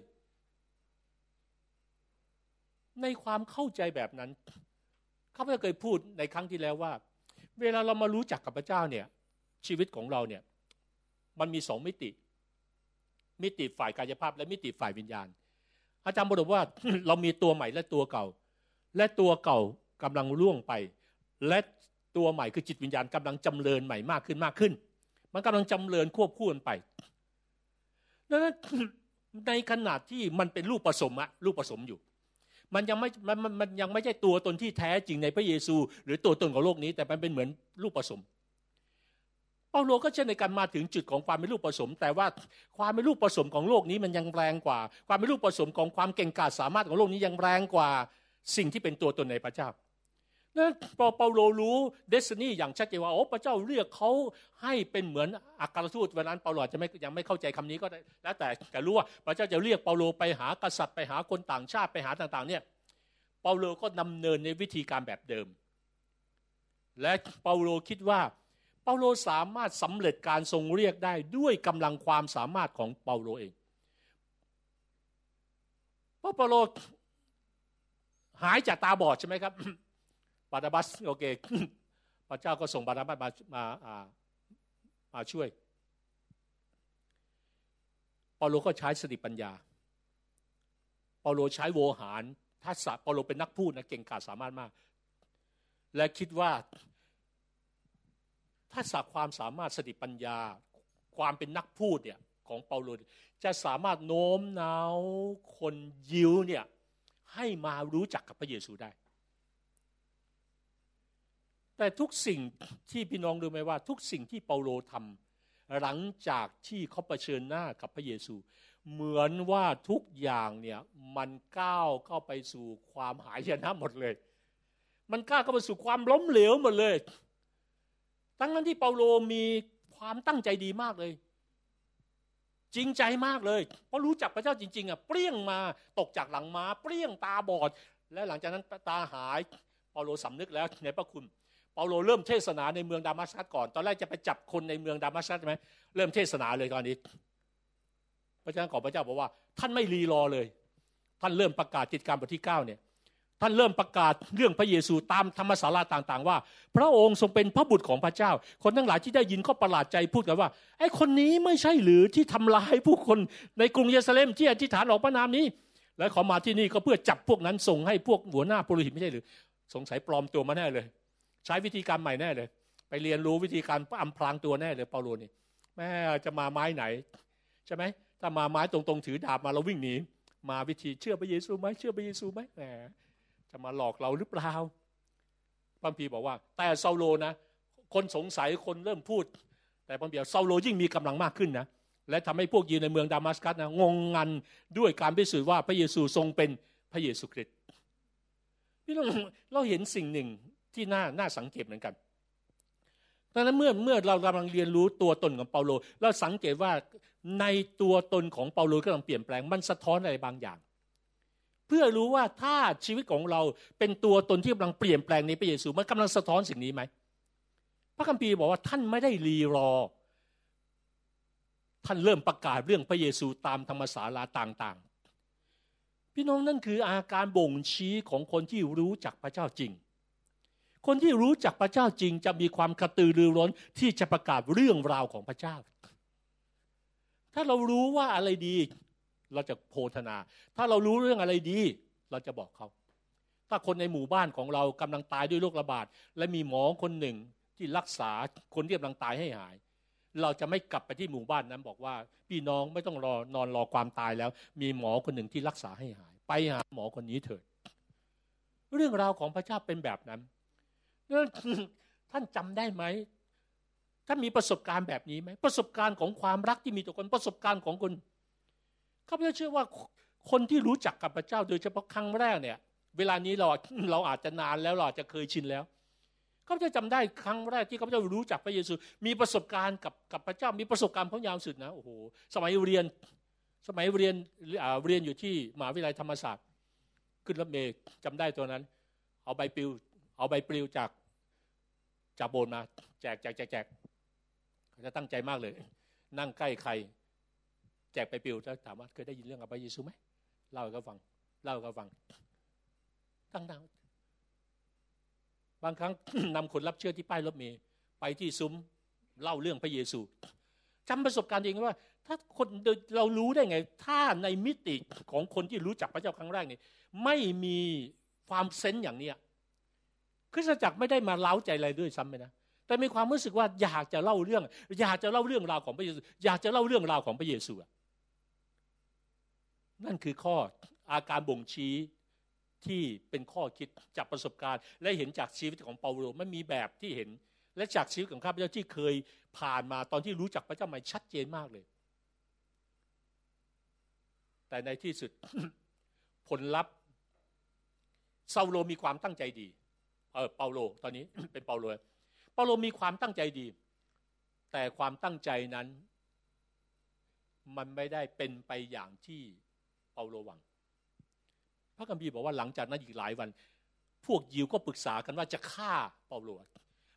ในความเข้าใจแบบนั้นข้าพเจ้าเคยพูดในครั้งที่แล้วว่า เวลาเรามารู้จักกับพระเจ้าเนี่ย ชีวิตของเราเนี่ย มันมีสองมิติ มิติฝ่ายกายภาพ และมิติฝ่ายวิญญาณ อาจารย์บอกว่าเรามีตัวใหม่และตัวเก่า และตัวเก่ากำลังล่วงไป และตัวใหม่คือจิตวิญญาณกำลังจำเริญใหม่มากขึ้นมากขึ้น มันกำลังจำเริญควบคู่กันไปดังนั้นในขนาดที่มันเป็นรูปผสมอะรูปผสมอยู่ มันยังไม่มันมันยังไม่ใช่ตัวตนที่แท้จริงในพระเยซู หรือตัวตนของโลกนี้ แต่มันเป็นเหมือนลูกผสมเปาโลก็เช่นในการมาถึงจุดของความเป็นลูกผสม แต่ว่าความเป็นลูกผสมของโลกนี้มันยังแรงกว่า ความเป็นลูกผสมของความเก่งกาจสามารถของโลกนี้ยังแรงกว่าสิ่งที่เป็นตัวตนในพระเจ้า นั้นพอเปาโลรู้เดสนี่อย่างชัดเจนว่าโอ้พระเจ้าเรียกเขาให้เป็นเหมือนอัครทูตวันนั้นเปาโลจะไม่ยังไม่เข้าใจคำนี้ก็ได้แล้วแต่แต่รู้ว่าพระเจ้าจะเรียกเปาโลไปหากษัตริย์ไปหาคนต่างชาติไปหาต่าง ๆ เนี่ยเปาโลก็ดำเนินในวิธีการแบบเดิม และเปาโลคิดว่าเปาโลสามารถสำเร็จการทรงเรียกได้ด้วยกำลังความสามารถของเปาโลเองเพราะเปาโลหายจากตาบอดใช่ไหมครับ บาราบัสโอเคพระเจ้าก็ส่งบาราบัสมามามาช่วยเปาโลก็ใช้สติปัญญาเปาโลใช้โวหารทักษะเปาโลเป็นนักพูดนะเก่งกาจสามารถมาก และคิดว่าทักษะความสามารถสติปัญญา ความเป็นนักพูดเนี่ยของเปาโลจะสามารถโน้มน้าวคนยิวเนี่ยให้มารู้จักกับพระเยซูได้ แต่ทุกสิ่งที่พี่น้องรู้ไหมว่า ทุกสิ่งที่เปาโลทำหลังจากที่เขาเผชิญหน้ากับพระเยซู เหมือนว่าทุกอย่างเนี่ยมันก้าวเข้าไปสู่ความหายนะหมดเลย มันก้าวเข้าไปสู่ความล้มเหลวหมดเลย ทั้งนั้นที่เปาโลมีความตั้งใจดีมากเลย จริงใจมากเลย เพราะรู้จักพระเจ้าจริง ๆอะเปรี้ยงมาตกจากหลังม้าเปรี้ยงตาบอด และหลังจากนั้นตาหายเปาโลสำนึกแล้วในพระคุณ เปาโลเริ่มเทศนาในเมืองดามัสกัสก่อน ตอนแรกจะไปจับคนในเมืองดามัสกัสใช่ไหมเริ่มเทศนาเลยตอนนี้ พระเจ้าของพระเจ้าบอกว่า ท่านไม่รีรอเลย ท่านเริ่มประกาศกิจการบทที่9เนี่ย ท่านเริ่มประกาศเรื่องพระเยซูตามธรรมศาลาต่าง ๆ ว่า พระองค์ทรงเป็นพระบุตรของพระเจ้า คนทั้งหลายที่ได้ยินก็ประหลาดใจพูดกันว่าไอ้คนนี้ไม่ใช่หรือที่ทำลายผู้คนในกรุงเยรูซาเล็มที่อธิษฐานออกพระนามนี้ และขอมาที่นี่ก็เพื่อจับพวกนั้นส่งให้พวกหัวหน้าปุโรหิตไม่ใช่หรือ สงสัยปลอมตัวมาแน่เลย ใช้วิธีการใหม่แน่เลย ไปเรียนรู้วิธีการอำพรางตัวแน่เลยเปาโลนี่แม่จะมาไม้ไหนใช่ไหมถ้ามาไม้ตรงๆ ถือดาบมาเราวิ่งหนีมาวิธีเชื่อพระเยซูไหมเชื่อพระเยซูไหมแหมจะมาหลอกเราหรือเปล่าพระพีบอกว่า แต่ซาโลนะคนสงสัยคนเริ่มพูด แต่พระพีบอกซาโลยิ่งมีกำลังมากขึ้นนะและทำให้พวกยืนในเมืองดามัสกัสนะงงงันด้วยการพิสูจน์ว่าพระเยซูทรงเป็นพระเยซูคริสต์พี่เราเราเห็นสิ่งหนึ่ง ที่น่าน่าสังเกตเหมือนกันดังนั้นเมื่อเมื่อเรากำลังเรียนรู้ตัวตนของเปาโลเราสังเกตว่าในตัวตนของเปาโลกำลังเปลี่ยนแปลงมันสะท้อนอะไรบางอย่าง เพื่อรู้ว่าถ้าชีวิตของเราเป็นตัวตนที่กำลังเปลี่ยนแปลงในพระเยซูมันกำลังสะท้อนสิ่งนี้ไหมพระคัมภีร์บอกว่าท่านไม่ได้รีรอ ท่านเริ่มประกาศเรื่องพระเยซูตามธรรมศาลาต่าง ๆ พี่น้องนั่นคืออาการบ่งชี้ของคนที่รู้จักพระเจ้าจริง คนที่รู้จักพระเจ้าจริงจะมีความกระตือรือร้นที่จะประกาศเรื่องราวของพระเจ้า ถ้าเรารู้ว่าอะไรดี เราจะโพธนา ถ้าเรารู้เรื่องอะไรดี เราจะบอกเขา ถ้าคนในหมู่บ้านของเรากำลังตายด้วยโรคระบาด และมีหมอคนหนึ่งที่รักษาคนที่กำลังตายให้หาย เราจะไม่กลับไปที่หมู่บ้านนั้นบอกว่า พี่น้องไม่ต้องรอนอนรอความตายแล้ว มีหมอคนหนึ่งที่รักษาให้หาย ไปหาหมอคนนี้เถิด เรื่องราวของพระเจ้าเป็นแบบนั้น ท่านจำได้ไหมท่านมีประสบการณ์แบบนี้ไหมประสบการณ์ของความรักที่มีต่อคนประสบการณ์ของคนข้าพเจ้าเชื่อว่าคนที่รู้จักกับพระเจ้า โดยเฉพาะครั้งแรกเนี่ย เวลานี้เราเราอาจจะนานแล้วเราอาจจะเคยชินแล้วข้าพเจ้าจำได้ครั้งแรกที่ข้าพเจ้ารู้จักพระเยซู มีประสบการณ์กับกับพระเจ้ามีประสบการณ์พระยาวสุดนะโอ้โหสมัยเรียนสมัยเรียนเรียนอยู่ที่มหาวิทยาลัยธรรมศาสตร์ ขึ้นรถเมย์จำได้ตัวนั้น เอาใบปลิว เอาใบปลิวจากจากโบนมาแจกแจกแจกแจกจะตั้งใจมากเลย นั่งใกล้ใคร แจกไปปิวจะถามว่าเคยได้ยินเรื่องพระเยซูไหมเล่าให้เขาฟัง เล่าให้เขาฟังตั้งดาวบางครั้งนำคนรับเชื่อที่ป้ายรถเมย์ไปที่ซุ้มเล่าเรื่องพระเยซูจำประสบการณ์เองว่า ถ้าคนเรารู้ได้ไง ถ้าในมิติของคนที่รู้จักพระเจ้าครั้งแรกนี่ไม่มีความเซนต์อย่างเนี้ย คริสตจักรไม่ได้มาเล้าใจอะไรด้วยซ้ำไปนะแต่มีความรู้สึกว่าอยากจะเล่าเรื่อง อยากจะเล่าเรื่องราวของพระเยซู อยากจะเล่าเรื่องราวของพระเยซูนั่นคือข้ออาการบ่งชี้ที่เป็นข้อคิดจากประสบการณ์ และเห็นจากชีวิตของเปาโลไม่มีแบบที่เห็น และจากชีวิตของข้าพเจ้าที่เคยผ่านมาตอนที่รู้จักพระเจ้าใหม่ชัดเจนมากเลย แต่ในที่สุดผลลัพธ์ซาโลมีความตั้งใจดี เออเปาโลตอนนี้เป็นเปาโลเปาโลมีความตั้งใจดี แต่ความตั้งใจนั้น มันไม่ได้เป็นไปอย่างที่เปาโลหวัง พระคัมภีร์บอกว่าหลังจากนั้นอีกหลายวัน พวกยิวก็ปรึกษากันว่าจะฆ่าเปาโล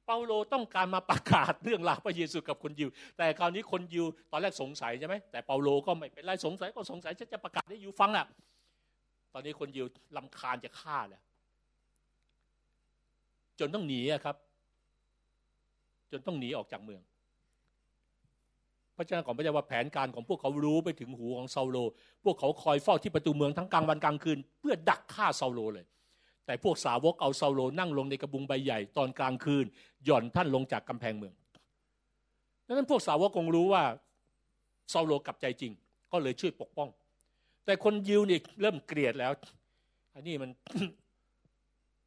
เปาโลต้องการมาประกาศเรื่องราวพระเยซูกับคนยิว แต่คราวนี้คนยิวตอนแรกสงสัยใช่ไหมแต่เปาโลก็ไม่เป็นไรสงสัยก็สงสัยจะจะประกาศให้ยิวฟังอะตอนนี้คนยิวลำคาญจะฆ่าแล้ว จนต้องหนีครับ จนต้องหนีออกจากเมือง พระเจ้าของพระเจ้าว่าแผนการของพวกเขารู้ไปถึงหูของซาโล พวกเขาคอยเฝ้าที่ประตูเมืองทั้งกลางวันกลางคืน เพื่อดักฆ่าซาโลเลย แต่พวกสาวกเอาซาโลนั่งลงในกระบุงใบใหญ่ตอนกลางคืน หย่อนท่านลงจากกำแพงเมืองดังนั้นพวกสาวกคงรู้ว่าซาโลกลับใจจริง ก็เลยช่วยปกป้อง แต่คนยิวนี่เริ่มเกลียดแล้วอันนี้มัน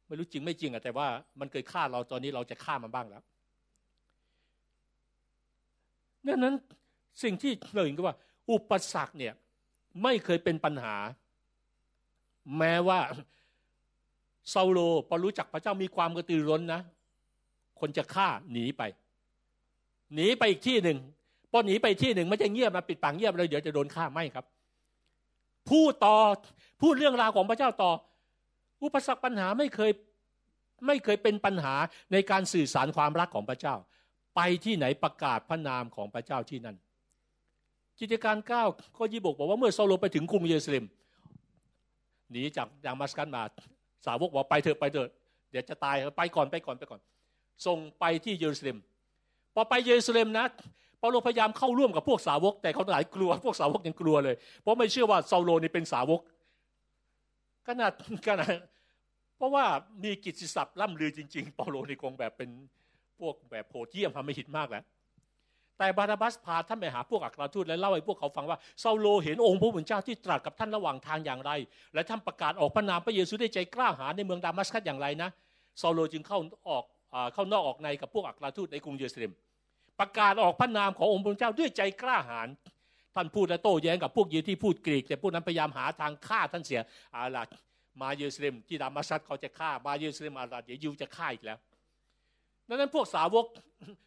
ไม่รู้จริงไม่จริงอะแต่ว่ามันเคยฆ่าเราตอนนี้เราจะฆ่ามันบ้างแล้วดังนั้นสิ่งที่เราเห็นก็ว่า อุปสรรคเนี่ยไม่เคยเป็นปัญหา แม้ว่าเซาโลพอรู้จักพระเจ้ามีความกระตือร้นนะ คนจะฆ่าหนีไป หนีไปอีกที่หนึ่งพอหนีไปที่หนึ่งไม่จะเงียบมาปิดปากเงียบเลยเดี๋ยวจะโดนฆ่าไม่ครับ พูดต่อพูดเรื่องราวของพระเจ้าต่อ อุปสรรคปัญหาไม่เคยไม่เคยเป็นปัญหาในการสื่อสารความรักของพระเจ้า ไปที่ไหนประกาศพระนามของพระเจ้าที่นั่น กิจการเก้าข้อยี่บกบอกว่าเมื่อซาโลไปถึงกรุงเยรูซาเล็มหนีจากดามัสกัสมาสาวกบอกไปเถอะไปเถอะเดี๋ยวจะตายไปก่อนไปก่อนไปก่อน ส่งไปที่เยรูซาเล็มพอไปเยรูซาเล็มนะเปาโลพยายามเข้าร่วมกับพวกสาวก แต่เขาหลายกลัว พวกสาวกยังกลัวเลย เพราะไม่เชื่อว่าซาโลนี่เป็นสาวก ขนาดขนาดเพราะว่ามีกิจศัพท์ล่ำลือจริง ๆ เปาโลนี่คงแบบเป็นพวกแบบโพเทียมทำไม่หิดมากแล้วแต่บาราบัสพาท่านไปหาพวกอัครทูตและเล่าให้พวกเขาฟังว่าซาโลเห็นองค์พระผู้เป็นเจ้าที่ตรัสกับท่านระหว่างทางอย่างไร และท่านประกาศออกพระนามพระเยซูได้ใจกล้าหาญในเมืองดามัสกัสอย่างไรนะซาโลจึงเข้าออกเข้านอกออกในกับพวกอัครทูตในกรุงเยรูซาเล็มประกาศออกพระนามขององค์พระเจ้าด้วยใจกล้าหาญ ท่านพูดและโต้แย้งกับพวกยิวที่พูดกรีก แต่พวกนั้นพยายามหาทางฆ่าท่านเสียอาลามาเยรูซาเล็มที่ดามัสกัสเขาจะฆ่ามาเยรูซาเล็มอาลาเดี๋ยวยิวจะฆ่าอีกแล้วดังนั้นพวกสาวก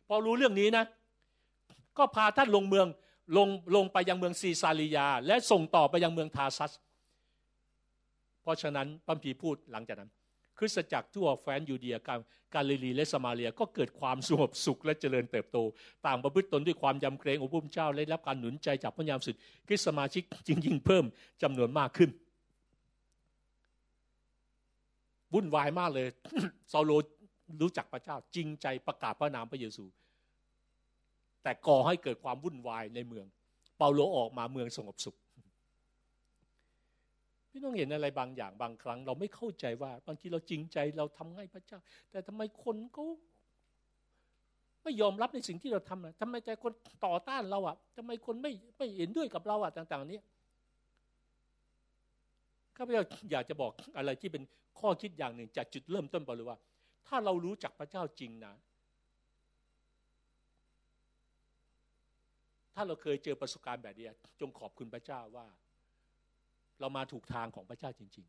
พอรู้เรื่องนี้นะ ก็พาท่านลงเมืองลงลงไปยังเมืองซีซาริยา และส่งต่อไปยังเมืองทาซัส เพราะฉะนั้นปัมพีพูดหลังจากนั้น คริสตจักรทั่วแฟนยูเดียกาลาลิลีและสมาเลียก็เกิดความสงบสุขและเจริญเติบโต ต่างประพฤติตนด้วยความยำเกรงองค์พระเจ้าและรับการหนุนใจจากพระยามสุดคริสตสมาชิกจริงยิ่งเพิ่มจำนวนมากขึ้นวุ่นวายมากเลยซาโลรู้จักพระเจ้าจริงใจประกาศพระนามพระเยซู แต่ก่อให้เกิดความวุ่นวายในเมือง เปาโลออกมาเมืองสงบสุข พี่ต้องเห็นอะไรบางอย่างบางครั้ง เราไม่เข้าใจว่า บางทีเราจริงใจเราทำให้พระเจ้า แต่ทำไมคนเขาไม่ยอมรับในสิ่งที่เราทำนะทำไมใจคนต่อต้านเราอะทำไมคนไม่ไม่เห็นด้วยกับเราอะต่างๆนี้ข้าพเจ้าอยากจะบอกอะไรที่เป็นข้อคิดอย่างหนึ่งจากจุดเริ่มต้นไปเลยว่า ถ้าเรารู้จักพระเจ้าจริงนะ ถ้าเราเคยเจอประสบการณ์แบบนี้จงขอบคุณพระเจ้าว่า เรามาถูกทางของพระเจ้าจริง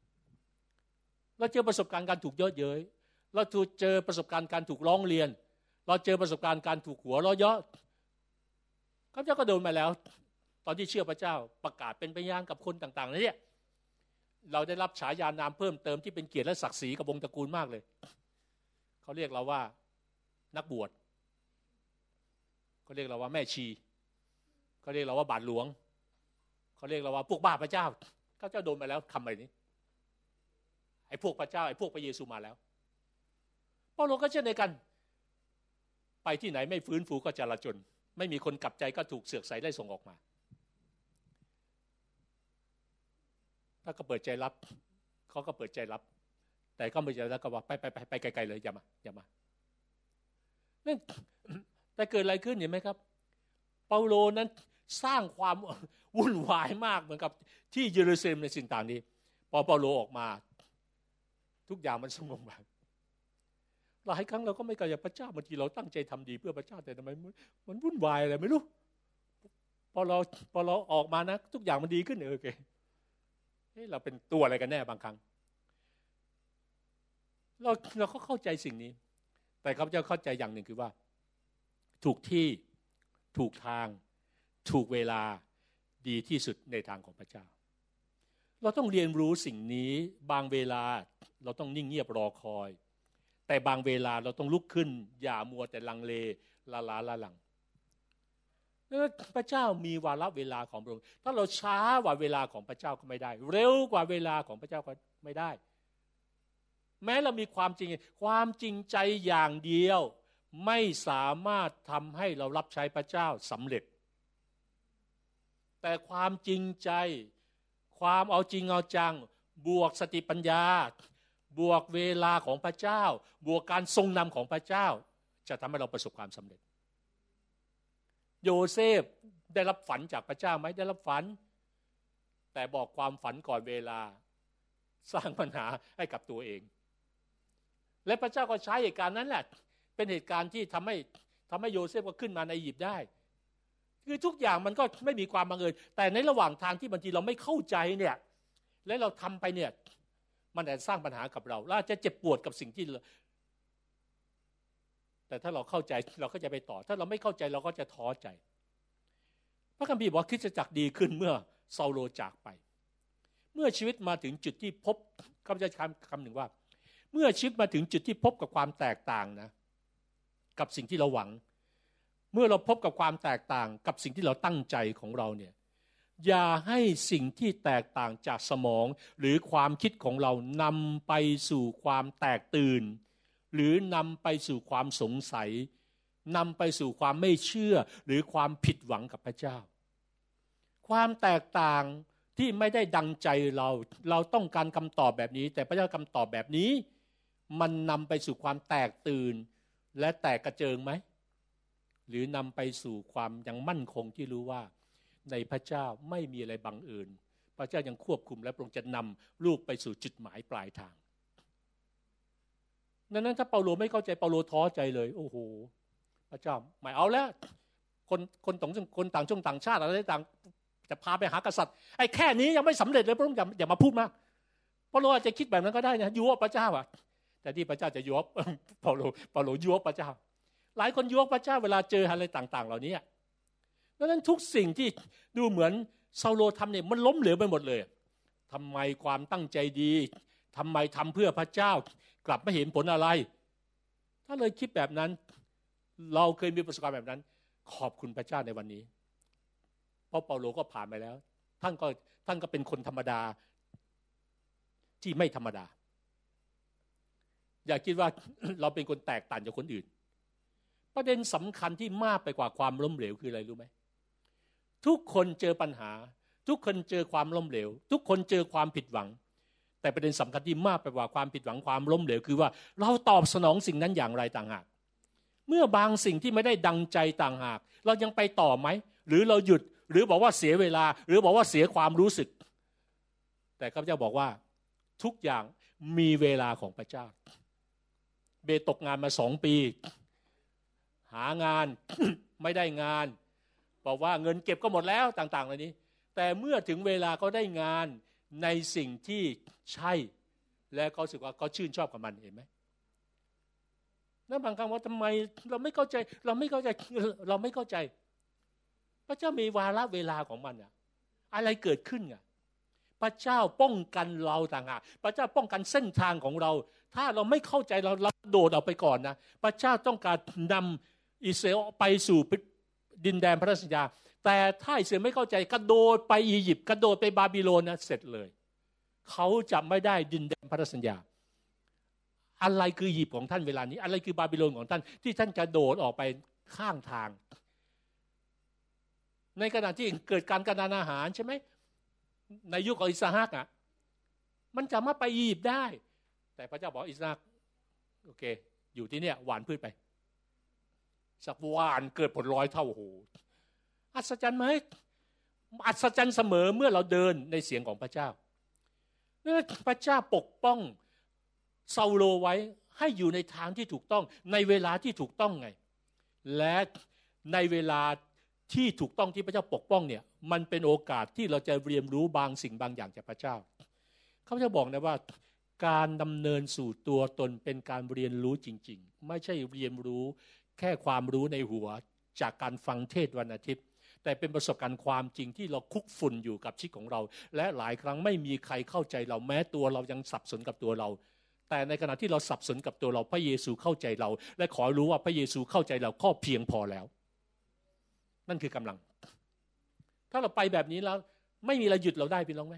ๆ เราเจอประสบการณ์การถูกเยอะเย้ยเราถูกเจอประสบการณ์การถูกร้องเรียน เราเจอประสบการณ์การถูกหัวเราเยอะข้าพเจ้าก็โดนมาแล้ว ตอนที่เชื่อพระเจ้าประกาศเป็นพยานกับคนต่าง ๆนี่เราได้รับฉายานามเพิ่มเติมที่เป็นเกียรติและศักดิ์ศรีกับวงตระกูลมากเลย เขาเรียกเราว่านักบวชเขาเรียกเราว่าแม่ชี เขาเรียกเราว่าบาทหลวง เขาเรียกเราว่าพวกบ้าพระเจ้า ขาเจ้าโดนมาแล้วคำอะไรนี้ไอ้พวกพระเจ้าไอ้พวกพระเยซูมาแล้วเปาโลก็เช่นเดียวกัน ไปที่ไหนไม่ฟื้นฟูก็จะละจน ไม่มีคนกลับใจก็ถูกเสือกใส่ได้ส่งออกมา ถ้าก็เปิดใจรับเขาก็เปิดใจรับ แต่ก็ไม่ใจแล้วก็ว่าไปไปไปไปไกลๆเลยอย่ามาอย่ามานั่นแต่เกิดอะไรขึ้นเห็นไหมครับ เปาโลนั้นสร้างความ วุ่นวายมากเหมือนกับที่เยรูซาเล็มในสิ่งต่างนี้ พอเปาโลออกมา ทุกอย่างมันสงบแบบหลายครั้งเราก็ไม่กล้าพระเจ้าบางทีเราตั้งใจทำดีเพื่อพระเจ้าแต่ทำไมมันวุ่นวายอะไรไม่รู้พอเราพอเราออกมานะ ทุกอย่างมันดีขึ้นโอเคเฮ้เราเป็นตัวอะไรกันแน่บางครั้ง เราเราก็เข้าใจสิ่งนี้ แต่ข้าพเจ้าเข้าใจอย่างหนึ่งคือว่า ถูกที่ถูกทาง ถูกเวลา ดีที่สุดในทางของพระเจ้า เราต้องเรียนรู้สิ่งนี้บางเวลาเราต้องนิ่งเงียบรอคอย แต่บางเวลาเราต้องลุกขึ้น อย่ามัวแต่ลังเลลาลาละหลังพระเจ้ามีวาระเวลาของพระองค์ถ้าเราช้ากว่าเวลาของพระเจ้าก็ไม่ได้ เร็วกว่าเวลาของพระเจ้าก็ไม่ได้ แม้เรามีความจริงความจริงใจอย่างเดียว ไม่สามารถทำให้เรารับใช้พระเจ้าสำเร็จ แต่ความจริงใจ ความเอาจริงเอาจัง บวกสติปัญญา บวกเวลาของพระเจ้า บวกการทรงนำของพระเจ้า จะทำให้เราประสบความสำเร็จ โยเซฟได้รับฝันจากพระเจ้าไหมได้รับฝัน แต่บอกความฝันก่อนเวลา สร้างปัญหาให้กับตัวเอง และพระเจ้าก็ใช้เหตุการณ์นั้นแหละ เป็นเหตุการณ์ที่ทำให้ทำให้โยเซฟก็ขึ้นมาในอียิปต์ได้ คือทุกอย่างมันก็ไม่มีความบังเอิญแต่ในระหว่างทางที่บางทีเราไม่เข้าใจเนี่ย และเราทำไปเนี่ย มันอาจจะสร้างปัญหากับเราเราจะเจ็บปวดกับสิ่งที่แต่ถ้าเราเข้าใจเราก็จะไปต่อ ถ้าเราไม่เข้าใจเราก็จะท้อใจ พระคัมภีร์บอกคริสตจักรดีขึ้นเมื่อซาโลจากไป เมื่อชีวิตมาถึงจุดที่พบคำจะคำคำหนึ่งว่า เมื่อชีวิตมาถึงจุดที่พบกับความแตกต่างนะ กับสิ่งที่เราหวัง เมื่อเราพบกับความแตกต่างกับสิ่งที่เราตั้งใจของเราเนี่ยอย่าให้สิ่งที่แตกต่างจากสมอง หรือความคิดของเรานำไปสู่ความแตกตื่น หรือนำไปสู่ความสงสัยนำไปสู่ความไม่เชื่อหรือความผิดหวังกับพระเจ้า ความแตกต่างที่ไม่ได้ดังใจเรา เราต้องการคำตอบแบบนี้ แต่พระเจ้าคำตอบแบบนี้ มันนำไปสู่ความแตกตื่น และแตกกระเจิงไหม หรือนำไปสู่ความยังมั่นคงที่รู้ว่า ในพระเจ้าไม่มีอะไรบังเอิญพระเจ้ายังควบคุมและพระองค์จะนำลูกไปสู่จุดหมายปลายทางดังนั้นถ้าเปาโลไม่เข้าใจเปาโลท้อใจเลย โอ้โห พระเจ้าไม่เอาแล้ว คนคนต่างคนต่างชงต่างชาติอะไรต่างจะพาไปหากษัตริย์ไอ้แค่นี้ยังไม่สำเร็จเลยพระองค์อย่าอย่ามาพูดมากเปาโลอาจจะคิดแบบนั้นก็ได้นะยุวพระเจ้าอะแต่ที่พระเจ้าจะยุวเปาโลเปาโลยุวพระเจ้า หลายคนยุวพระเจ้าเวลาเจออะไรต่าง ๆ เหล่านี้ดังนั้นทุกสิ่งที่ดูเหมือนซาโลทำเนี่ยมันล้มเหลวไปหมดเลยทำไมความตั้งใจดีทำไมทำเพื่อพระเจ้ากลับไม่เห็นผลอะไร ถ้าเลยคิดแบบนั้น เราเคยมีประสบการณ์แบบนั้น ขอบคุณพระเจ้าในวันนี้ เพราะเปาโลก็ผ่านไปแล้ว ท่านก็ท่านก็เป็นคนธรรมดาที่ไม่ธรรมดา อย่าคิดว่าเราเป็นคนแตกต่างจากคนอื่น ประเด็นสำคัญที่มากไปกว่าความล้มเหลวคืออะไรรู้ไหมทุกคนเจอปัญหา ทุกคนเจอความล้มเหลว ทุกคนเจอความผิดหวัง แต่ประเด็นสำคัญที่มากไปกว่าความผิดหวังความล้มเหลว คือว่าเราตอบสนองสิ่งนั้นอย่างไรต่างหาก เมื่อบางสิ่งที่ไม่ได้ดังใจต่างหาก เรายังไปต่อไหม หรือเราหยุดหรือบอกว่าเสียเวลา หรือบอกว่าเสียความรู้สึก แต่ข้าพเจ้าบอกว่าทุกอย่างมีเวลาของพระเจ้า เบตกงานมาสองปี หางานไม่ได้งานบอกว่าเงินเก็บก็หมดแล้วต่างๆเหล่านี้ แต่เมื่อถึงเวลาก็ได้งานในสิ่งที่ใช่ และเขาสึกว่าเขาชื่นชอบกับมันเห็นไหมนั่นบางครั้งว่าทำไมเราไม่เข้าใจ เราไม่เข้าใจเราไม่เข้าใจ พระเจ้ามีวาระเวลาของมันอะอะไรเกิดขึ้นอะพระเจ้าป้องกันเราต่างหากพระเจ้าป้องกันเส้นทางของเรา ถ้าเราไม่เข้าใจเราเราโดดออกไปก่อนนะ พระเจ้าต้องการนำ อิสราเอลไปสู่ดินแดนพระสัญญา แต่ถ้าอิสราเอลไม่เข้าใจกระโดดไปอียิปต์กระโดดไปบาบิโลนนะเสร็จเลย เขาจะไม่ได้ดินแดนพระสัญญา อะไรคืออียิปต์ของท่านเวลานี้ อะไรคือบาบิโลนของท่านที่ท่านกระโดดออกไปข้างทาง ในขณะที่เกิดการกระดานอาหารใช่ไหมในยุคของอิสราเอลอะมันจะมาไปอียิปต์ได้ แต่พระเจ้าบอกอิสราเอลโอเค อยู่ที่เนี่ยหวานพืชไป สักวานเกิดผลร้อยเท่าโอ้โหอัศจรรย์ไหมอัศจรรย์เสมอเมื่อเราเดินในเสียงของพระเจ้าพระเจ้าปกป้องซาโลไว้ให้อยู่ในทางที่ถูกต้อง ในเวลาที่ถูกต้องไง และในเวลาที่ถูกต้องที่พระเจ้าปกป้องเนี่ย มันเป็นโอกาสที่เราจะเรียนรู้บางสิ่งบางอย่างจากพระเจ้าเขาจะบอกนะว่าการดำเนินสู่ตัวตนเป็นการเรียนรู้จริง ๆ ไม่ใช่เรียนรู้ แค่ความรู้ในหัวจากการฟังเทศวันอาทิตย์ แต่เป็นประสบการณ์ความจริงที่เราคุกฝุ่นอยู่กับชีวิตของเรา และหลายครั้งไม่มีใครเข้าใจเราแม้ตัวเรายังสับสนกับตัวเรา แต่ในขณะที่เราสับสนกับตัวเราพระเยซูเข้าใจเรา และขอรู้ว่าพระเยซูเข้าใจเราก็เพียงพอแล้ว นั่นคือกำลัง ถ้าเราไปแบบนี้แล้ว ไม่มีอะไรหยุดเราได้พี่น้องไหม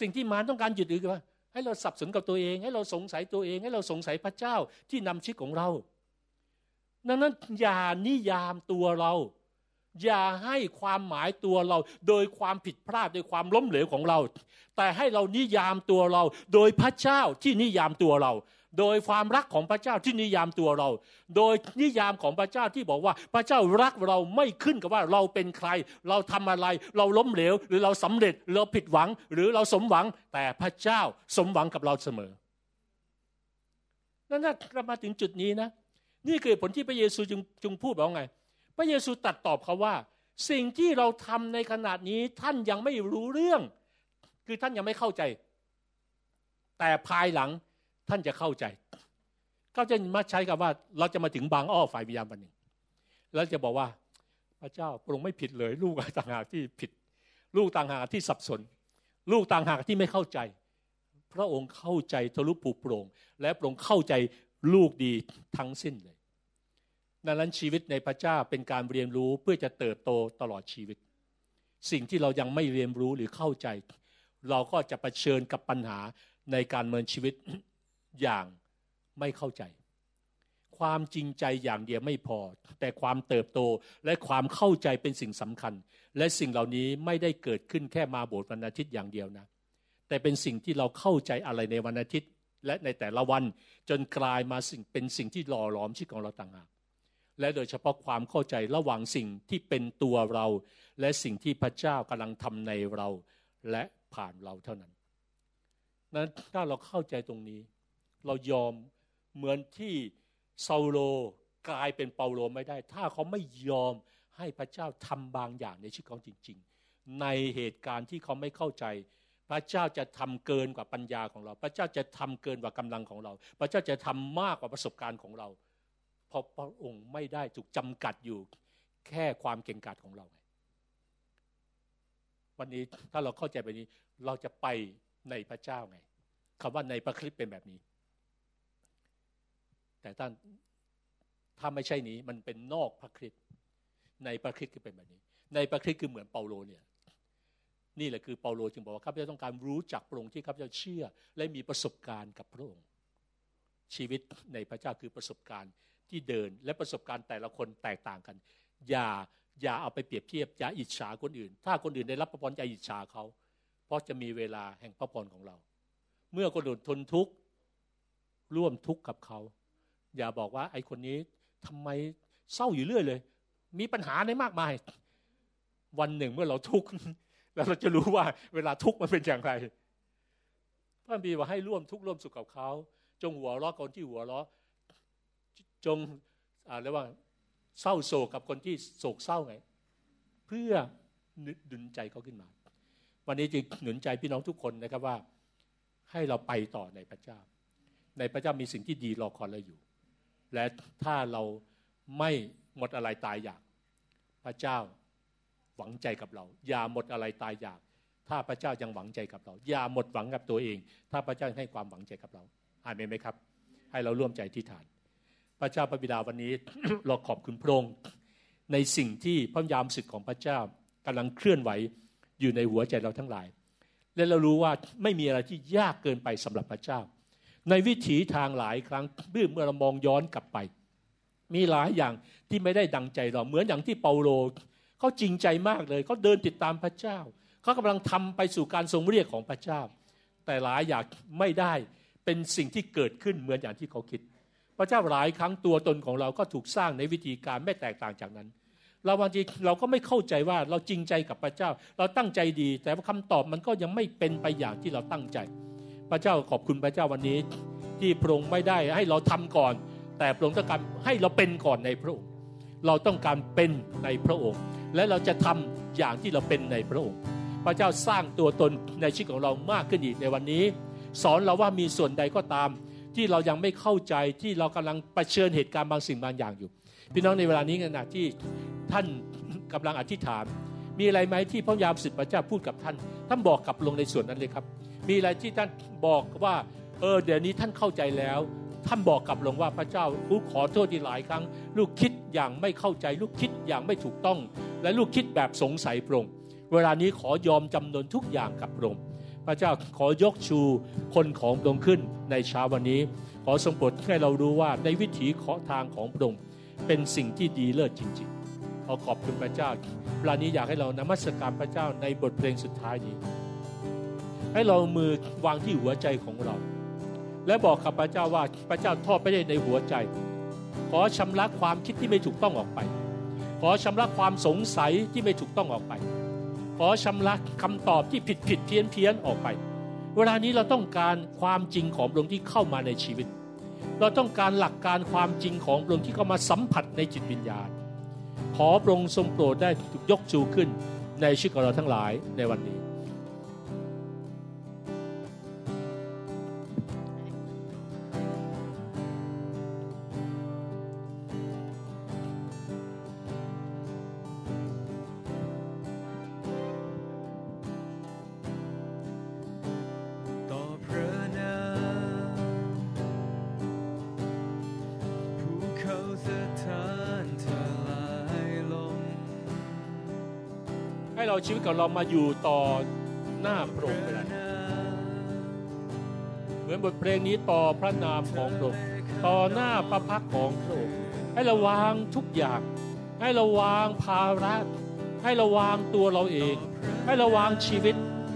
สิ่งที่มารต้องการหยุดคือว่าให้เราสับสนกับตัวเอง ให้เราสงสัยตัวเอง ให้เราสงสัยพระเจ้าที่นำชีวิตของเรา ดังนั้นอย่านิยามตัวเรา อย่าให้ความหมายตัวเรา โดยความผิดพลาดโดยความล้มเหลวของเรา แต่ให้เรานิยามตัวเรา โดยพระเจ้าที่นิยามตัวเรา โดยความรักของพระเจ้าที่นิยามตัวเรา โดยนิยามของพระเจ้าที่บอกว่า พระเจ้ารักเราไม่ขึ้นกับว่าเราเป็นใคร เราทำอะไร เราล้มเหลว หรือเราสำเร็จเราผิดหวัง หรือเราสมหวัง แต่พระเจ้าสมหวังกับเราเสมอนั่นถ้ากลับมาถึงจุดนี้นะ นี่คือผลที่พระเยซูจึงจึงพูดบอกไง พระเยซูตัดตอบเขาว่า สิ่งที่เราทำในขนาดนี้ท่านยังไม่รู้เรื่อง คือท่านยังไม่เข้าใจ แต่ภายหลังท่านจะเข้าใจเขาจะมาใช้กับว่าเราจะมาถึงบางอ้อฝ่ายวิญญาณวันหนึ่งแล้วจะบอกว่า พระเจ้าพระองค์ไม่ผิดเลย ลูกต่างหากที่ผิด ลูกต่างหากที่สับสน ลูกต่างหากที่ไม่เข้าใจ พระองค์เข้าใจทะลุปูโปร่งและพระองค์เข้าใจลูกดีทั้งสิ้นเลย ดังนั้นชีวิตในพระเจ้าเป็นการเรียนรู้เพื่อจะเติบโตตลอดชีวิต สิ่งที่เรายังไม่เรียนรู้หรือเข้าใจ เราก็จะะเผชิญกับปัญหาในการเมินชีวิตอย่างไม่เข้าใจ ความจริงใจอย่างเดียวไม่พอ แต่ความเติบโตและความเข้าใจเป็นสิ่งสำคัญ และสิ่งเหล่านี้ไม่ได้เกิดขึ้นแค่มาโบสถ์วันอาทิตย์อย่างเดียวนะ แต่เป็นสิ่งที่เราเข้าใจอะไรในวันอาทิตย์ และในแต่ละวันจนกลายมาสิ่งเป็นสิ่งที่หล่อหลอมชีวิตของเราต่างหาก และโดยเฉพาะความเข้าใจระหว่างสิ่งที่เป็นตัวเรา และสิ่งที่พระเจ้ากำลังทำในเรา และผ่านเราเท่านั้นนั้นถ้าเราเข้าใจตรงนี้ เรายอมเหมือนที่ซาโลกลายเป็นเปาโลไม่ได้ ถ้าเขาไม่ยอมให้พระเจ้าทำบางอย่างในชีวิตของจริง ๆ ในเหตุการณ์ที่เขาไม่เข้าใจพระเจ้าจะทำเกินกว่าปัญญาของเรา พระเจ้าจะทำเกินกว่ากำลังของเรา พระเจ้าจะทำมากกว่าประสบการณ์ของเรา ราะพระองค์ไม่ได้ถูกจำกัดอยู่แค่ความเก่งกาจของเราไงวันนี้ถ้าเราเข้าใจแบบนี้ เราจะไปในพระเจ้าไงคำว่าในพระคริสต์เป็นแบบนี้ แต่ท่านถ้าไม่ใช่นี้มันเป็นนอกพระคริสต์ในพระคริสต์คือเป็นแบบนี้ ในพระคริสต์คือเหมือนเปาโลเนี่ยนี่แหละคือเปาโลจึงบอกว่าข้าพเจ้าต้องการรู้จักพระองค์ที่ข้าพเจ้าเชื่อ และมีประสบการณ์กับพระองค์ชีวิตในพระเจ้าคือประสบการณ์ ที่เดินและประสบการณ์แต่ละคนแตกต่างกัน อย่าอย่าเอาไปเปรียบเทียบอย่าอิจฉาคนอื่น ถ้าคนอื่นได้รับพระพรอย่าอิจฉาเขา เพราะจะมีเวลาแห่งพระพรของเรา เมื่อคนอื่นทนทุกข์ร่วมทุกข์กับเขา อย่าบอกว่าไอ้คนนี้ทำไมเศร้าอยู่เรื่อยเลย มีปัญหาในมากมาย วันหนึ่งเมื่อเราทุกข์แล้วเราจะรู้ว่าเวลาทุกข์มันเป็นอย่างไรพระบีว่าให้ร่วมทุกข์ร่วมสุขกับเขา จงหัวเราะคนที่หัวเราะ จงเรียกว่าเศร้าโศกกับคนที่โศกเศร้าไง เพื่อดึงใจเขาขึ้นมา วันนี้จึงหนุนใจพี่น้องทุกคนนะครับว่า ให้เราไปต่อในพระเจ้า ในพระเจ้ามีสิ่งที่ดีรอคอยเราอยู่ และถ้าเราไม่หมดอะไรตายอยาก พระเจ้าหวังใจกับเรา อย่าหมดอะไรตายอยาก ถ้าพระเจ้ายังหวังใจกับเรา อย่าหมดหวังกับตัวเอง ถ้าพระเจ้าให้ความหวังใจกับเราอ่านไหมครับ ให้เราร่วมใจที่ฐาน ระเจ้าพระบิดาวันนี้ เราขอบคุณพระองค์ในสิ่งที่พระยามสิทธิ์ของพระเจ้ากำลังเคลื่อนไหวอยู่ในหัวใจเราทั้งหลาย และเรารู้ว่าไม่มีอะไรที่ยากเกินไปสำหรับพระเจ้า ในวิถีทางหลายครั้งเมื่อเรามองย้อนกลับไป มีหลายอย่างที่ไม่ได้ดังใจเราเหมือนอย่างที่เปาโลเขาจริงใจมากเลยเขาเดินติดตามพระเจ้าเขากำลังทำไปสู่การทรงเรียกของพระเจ้า แต่หลายอย่างไม่ได้เป็นสิ่งที่เกิดขึ้นเหมือนอย่างที่เขาคิด พระเจ้าหลายครั้งตัวตนของเราก็ถูกสร้างในวิธีการไม่แตกต่างจากนั้น เราบางทีเราก็ไม่เข้าใจว่าเราจริงใจกับพระเจ้า เราตั้งใจดี แต่ว่าคำตอบมันก็ยังไม่เป็นไปอย่างที่เราตั้งใจ พระเจ้าขอบคุณพระเจ้าวันนี้ ที่พระองค์ไม่ได้ให้เราทำก่อน แต่พระองค์ต้องการให้เราเป็นก่อนในพระองค์เราต้องการเป็นในพระองค์ และเราจะทำอย่างที่เราเป็นในพระองค์ พระเจ้าสร้างตัวตนในชีวิตของเรามากขึ้นอีกในวันนี้ สอนเราว่ามีส่วนใดก็ตาม ที่เรายังไม่เข้าใจที่เรากำลังประชิญเหตุการณ์บางสิ่งบางอย่างอยู่ พี่น้องในเวลานี้ขณะที่ท่านกำลังอธิษฐาน มีอะไรไหมที่พระยามสิทธิพระเจ้าพูดกับท่าน ท่านบอกกับลงในส่วนนั้นเลยครับ มีอะไรที่ท่านบอกว่าเออเดี๋ยวนี้ท่านเข้าใจแล้ว ท่านบอกกับลงว่าพระเจ้าลูกขอโทษที่หลายครั้ง ลูกคิดอย่างไม่เข้าใจ ลูกคิดอย่างไม่ถูกต้อง และลูกคิดแบบสงสัยพระองเวลานี้ขอยอมจำนนทุกอย่างกับพระองค์ พระเจ้าขอยกชูคนของพระองค์ขึ้นในเช้าวันนี้ ขอทรงโปรดให้เรารู้ว่าในวิถีขอทางของพระองค์เป็นสิ่งที่ดีเลิศจริงๆขอขอบคุณพระเจ้าเวลานี้อยากให้เรานมัสการพระเจ้าในบทเพลงสุดท้ายนี้ ให้เรามือวางที่หัวใจของเรา และบอกกับพระเจ้าว่าพระเจ้าทอดไปได้ในหัวใจ ขอชำระความคิดที่ไม่ถูกต้องออกไป ขอชำระความสงสัยที่ไม่ถูกต้องออกไป ขอชำระคำตอบที่ผิดผิดเพี้ยนเพี้ยนออกไป เวลานี้เราต้องการความจริงของพระองค์ที่เข้ามาในชีวิต เราต้องการหลักการความจริงของพระองค์ที่เข้ามาสัมผัสในจิตวิญญาณ ขอพระองค์ทรงโปรดได้ถูกยกจูขึ้นในชีวิตของเราทั้งหลายในวันนี้ ชีวิตของเรามาอยู่ต่อหน้าพระองค์เลยเหมือนบทเพลงนี้ต่อพระนามของพระองค์ต่อหน้าพระพักของพระองค์ให้ราวางทุกอย่าง ให้ราวางภาระให้ราวางตัวเราเอง ให้ราวางชีวิต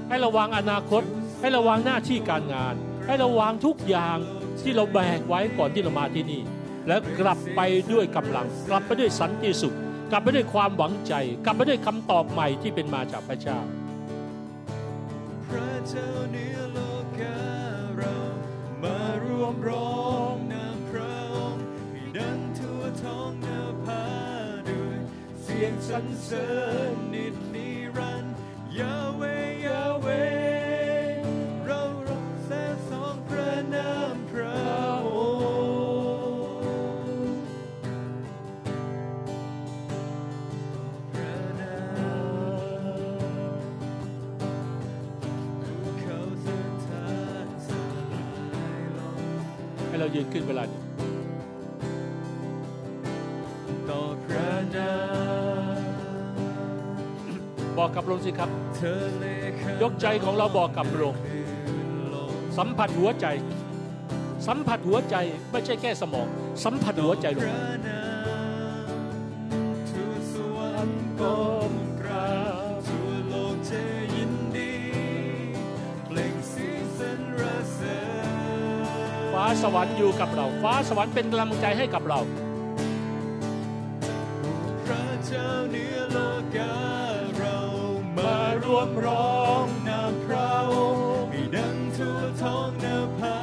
ให้ราวางอนาคต ให้ราวางหน้าที่การงาน ให้ราวางทุกอย่างที่เราแบกไว้ก่อนที่เรามาที่นี่ แล้วกลับไปด้วยกำลัง กลับไปด้วยสันติสุข กลับไปด้วยความหวังใจ กลับไปด้วยคำตอบใหม่ที่เป็นมาจากพระเจ้า พระเจ้าเนื้อโลกาเรามารวมร้องนามพระองค์ให้ดังทั่วท้องนาภาด้วย เสียงสรรเสริญนิดนิรันดร์ยาว ยืนขึ้นเวลานี้ต่อพระนามบอกกับพระองค์สิครับเธอเลขยกใจของเราบอกกับพระองค์ลงสัมผัสหัวใจ สัมผัสหัวใจไม่ใช่แค่สมอง สัมผัสหัวใจลพง สวรรค์อยู่กับเรา ฟ้าสวรรค์เป็นกำลังใจให้กับเราพระเจ้าเหนือโลกาเรามารวมร้องนามพระองค์ให้ดังทั่วท้องนภา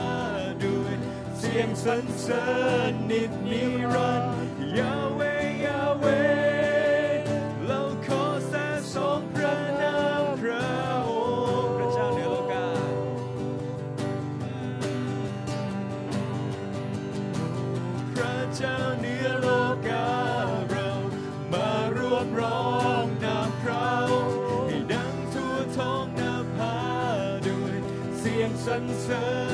ด้วย เสียงสรรเสริญนิดนิรันด สีย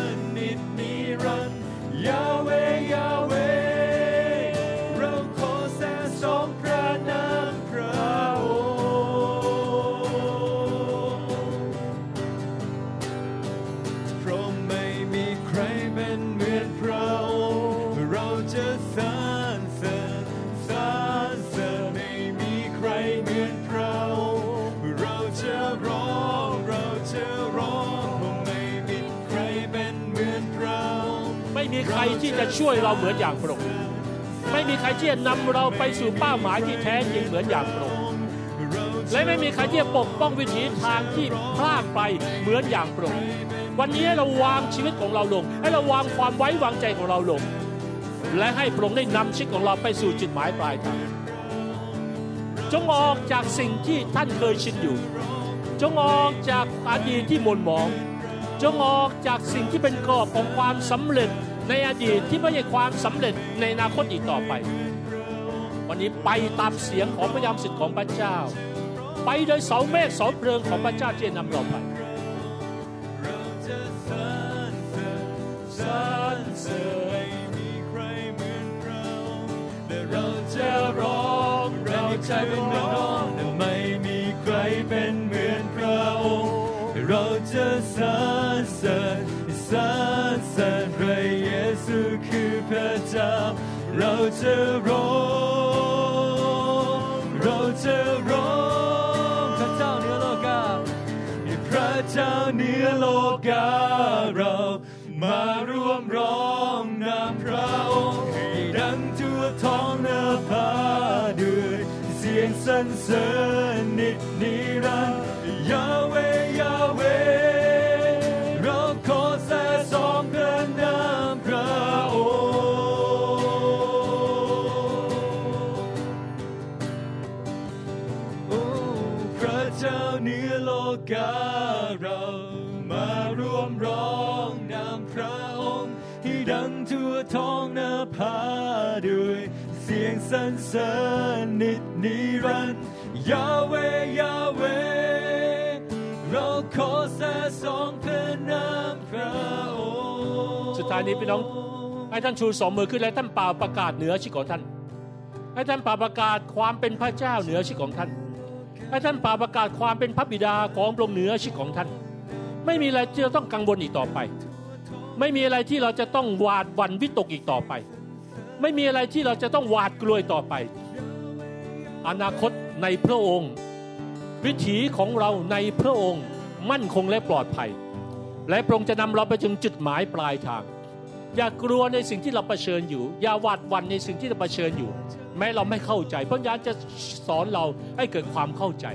รที่จะช่วยเราเหมือนอย่างพระองค์ไม่มีใครที่จะนำเราไปสู่เป้าหมายที่แท้จริงเหมือนอย่างพระองค์และไม่มีใครที่จะปกป้องวิถีทางที่พลาดไปเหมือนอย่างพระองค์วันนี้ให้เราวางชีวิตของเราลง ให้เราวางความไว้วางใจของเราลง และให้พระองค์ได้นำชีวิตของเราไปสู่จุดหมายปลายทางจงออกจากสิ่งที่ท่านเคยชินอยู่ จงออกจากอดีตที่หม่นหมอง จงออกจากสิ่งที่เป็นกรอบของความสำเร็จ ในอดีตที่ไม่ใช่ความสำเร็จในอนาคตอีกต่อไป วันนี้ไปตามเสียงของพระยามสิทธิ์ของพระเจ้า ไปโดยเสาเมฆเสาเพลิงของพระเจ้าที่นำเราไปเราจะรรเสริญสรรเหมือนองเราจะเราจะร้องไม่มีใครเป็นเหมือนพระองค์เราจะสรรเสริญสรร จ้าเราจะร้องเราจะร้องพระเจ้าเหนือโลกาให้พระเจ้าเหนือโลกาเรามาร่วมร้องนามพระองค์ให้ดังทั่วท้องนาภาด้วยเสียงสรรเสริญ ท้องนาภาด้วยเสียงสรรเสริญนิดนิรันดร์ยาเวยาเวเราขอแสสองพระนามพระองค์สุดท้ายนี้พี่น้องให้ท่านชูสองมือขึ้นและท่านเป่าประกาศเหนือชีวิตของท่าน ให้ท่านเป่าประกาศความเป็นพระเจ้าเหนือชีวิตของท่าน ให้ท่านเป่าประกาศความเป็นพระบิดาของพระองค์เหนือชีวิตของท่าน ไม่มีอะไรที่เราต้องกังวลอีกต่อไป ไม่มีอะไรที่เราจะต้องหวาดหวั่นวิตกอีกต่อไป ไม่มีอะไรที่เราจะต้องหวาดกลัวอีกต่อไป อนาคตในพระองค์ วิถีของเราในพระองค์มั่นคงและปลอดภัย และพระองค์จะนำเราไปถึงจุดหมายปลายทาง อย่ากลัวในสิ่งที่เราเผชิญอยู่ อย่าหวาดหวั่นในสิ่งที่เราเผชิญอยู่ แม้เราไม่เข้าใจพระวิญญาณจะสอนเราให้เกิดความเข้าใจ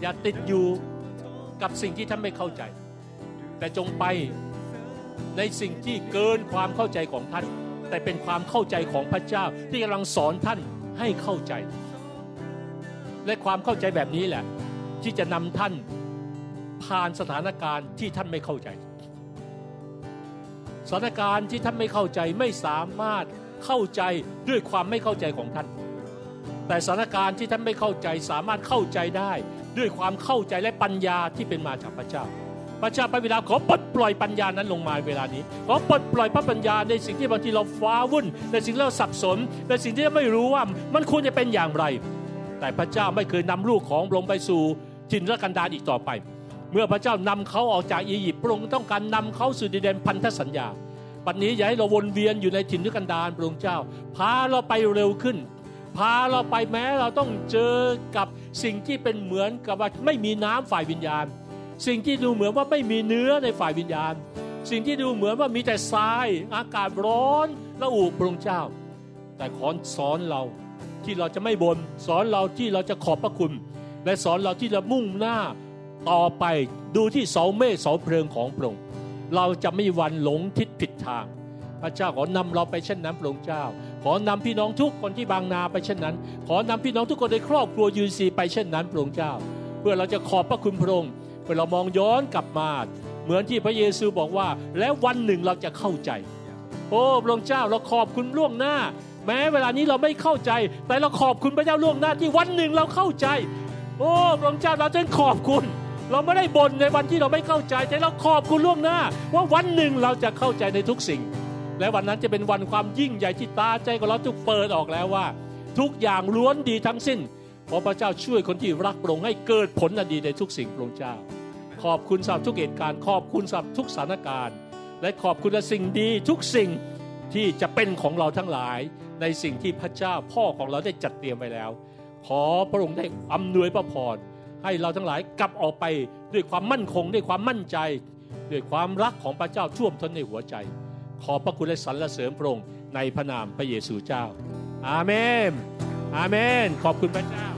อย่าติดอยู่กับสิ่งที่ท่านไม่เข้าใจ แต่จงไปในสิ่งที่เกินความเข้าใจของท่าน แต่เป็นความเข้าใจของพระเจ้าที่กำลังสอนท่านให้เข้าใจ และความเข้าใจแบบนี้แหละ ที่จะนำท่านผ่านสถานการณ์ที่ท่านไม่เข้าใจ สถานการณ์ที่ท่านไม่เข้าใจไม่สามารถเข้าใจด้วยความไม่เข้าใจของท่าน แต่สถานการณ์ที่ท่านไม่เข้าใจสามารถเข้าใจได้ด้วยความเข้าใจและปัญญาที่เป็นมาจากพระเจ้า พระเจ้าพระบิดาขอปลดปล่อยปัญญานั้นลงมาเวลานี้ ขอปลดปล่อยพระปัญญาในสิ่งที่บางทีเราฟ้าวุ่น ในสิ่งที่เราสับสน ในสิ่งที่เราไม่รู้ว่ามันควรจะเป็นอย่างไร แต่พระเจ้าไม่เคยนำลูกของพระองไปสู่ถิ่นรกันดารอีกต่อไป เมื่อพระเจ้านำเขาออกจากอียิปต์พระองค์ต้องการนำเขาสู่ดินแดนพันธสัญญาปัจจุบันนี้อย่าให้เราวนเวียนอยู่ในถิ่นรกันดารพระองค์เจ้า พาเราไปเร็วขึ้น พาเราไปแม้เราต้องเจอกับสิ่งที่เป็นเหมือนกับว่าไม่มีน้ำฝ่ายวิญญาณ สิ่งที่ดูเหมือนว่าไม่มีเนื้อในฝ่ายวิญญาณ สิ่งที่ดูเหมือนว่ามีแต่ทรายอากาศร้อนและอุพระองค์เจ้า แต่ขอสอนเราที่เราจะไม่บน่นสอนเราที่เราจะขอบพระคุณ และสอนเราที่จะมุ่งหน้าต่อไปดูที่เสาเมฆเสาเพลิงของพระองค์เราจะไม่วันหลงทิศผิดทาง พระเจ้าขอนำเราไปเช่นนั้นพระองค์เจ้า ขอนำพี่น้องทุกคนที่บางนาไปเช่นนั้น ขอนำพี่น้องทุกคนในครอบครัวยูซีไปเช่นนั้นพระองค์เจ้า เพื่อเราจะขอบพระคุณพระองค์ เพื่อเรามองย้อนกลับมา เหมือนที่พระเยซูบอกว่า แล้ววันหนึ่งเราจะเข้าใจ โอ้พระองค์เจ้าเราขอบคุณล่วงหน้า แม้เวลานี้เราไม่เข้าใจ แต่เราขอบคุณพระเจ้าล่วงหน้าที่วันหนึ่งเราเข้าใจ โอ้พระองค์เจ้าเราจึงขอบคุณ เราไม่ได้บ่นในวันที่เราไม่เข้าใจ แต่เราขอบคุณล่วงหน้า ว่าวันหนึ่งเราจะเข้าใจในทุกสิ่ง และวันนั้นจะเป็นวันความยิ่งใหญ่ที่ตาใจของเราทุกเปิดออกแล้วว่า ทุกอย่างล้วนดีทั้งสิ้น เพระพระเจ้าช่วยคนที่รักพระองค์ให้เกิดผลอันดีในทุกสิ่งพระองค์เจ้า ขอบคุณสำหรับทุกเหตุการณ์ขอบคุณสำหรับทุกสถานการณ์ และขอบคุณในสิ่งดีทุกสิ่งที่จะเป็นของเราทั้งหลาย ในสิ่งที่พระเจ้าพ่อของเราได้จัดเตรียมไว้แล้ว ขอพระองค์ได้อำนวยพระพรให้เราทั้งหลายกลับออกไปด้วยความมั่นคงด้วยความมั่นใจ ด้วยความรักของพระเจ้าท่วมท้นในหัวใจ ขอพระคุณและสรรเสริญพระองค์ในพระนามพระเยซูเจ้า อาเมน อาเมน ขอบคุณพระเจ้า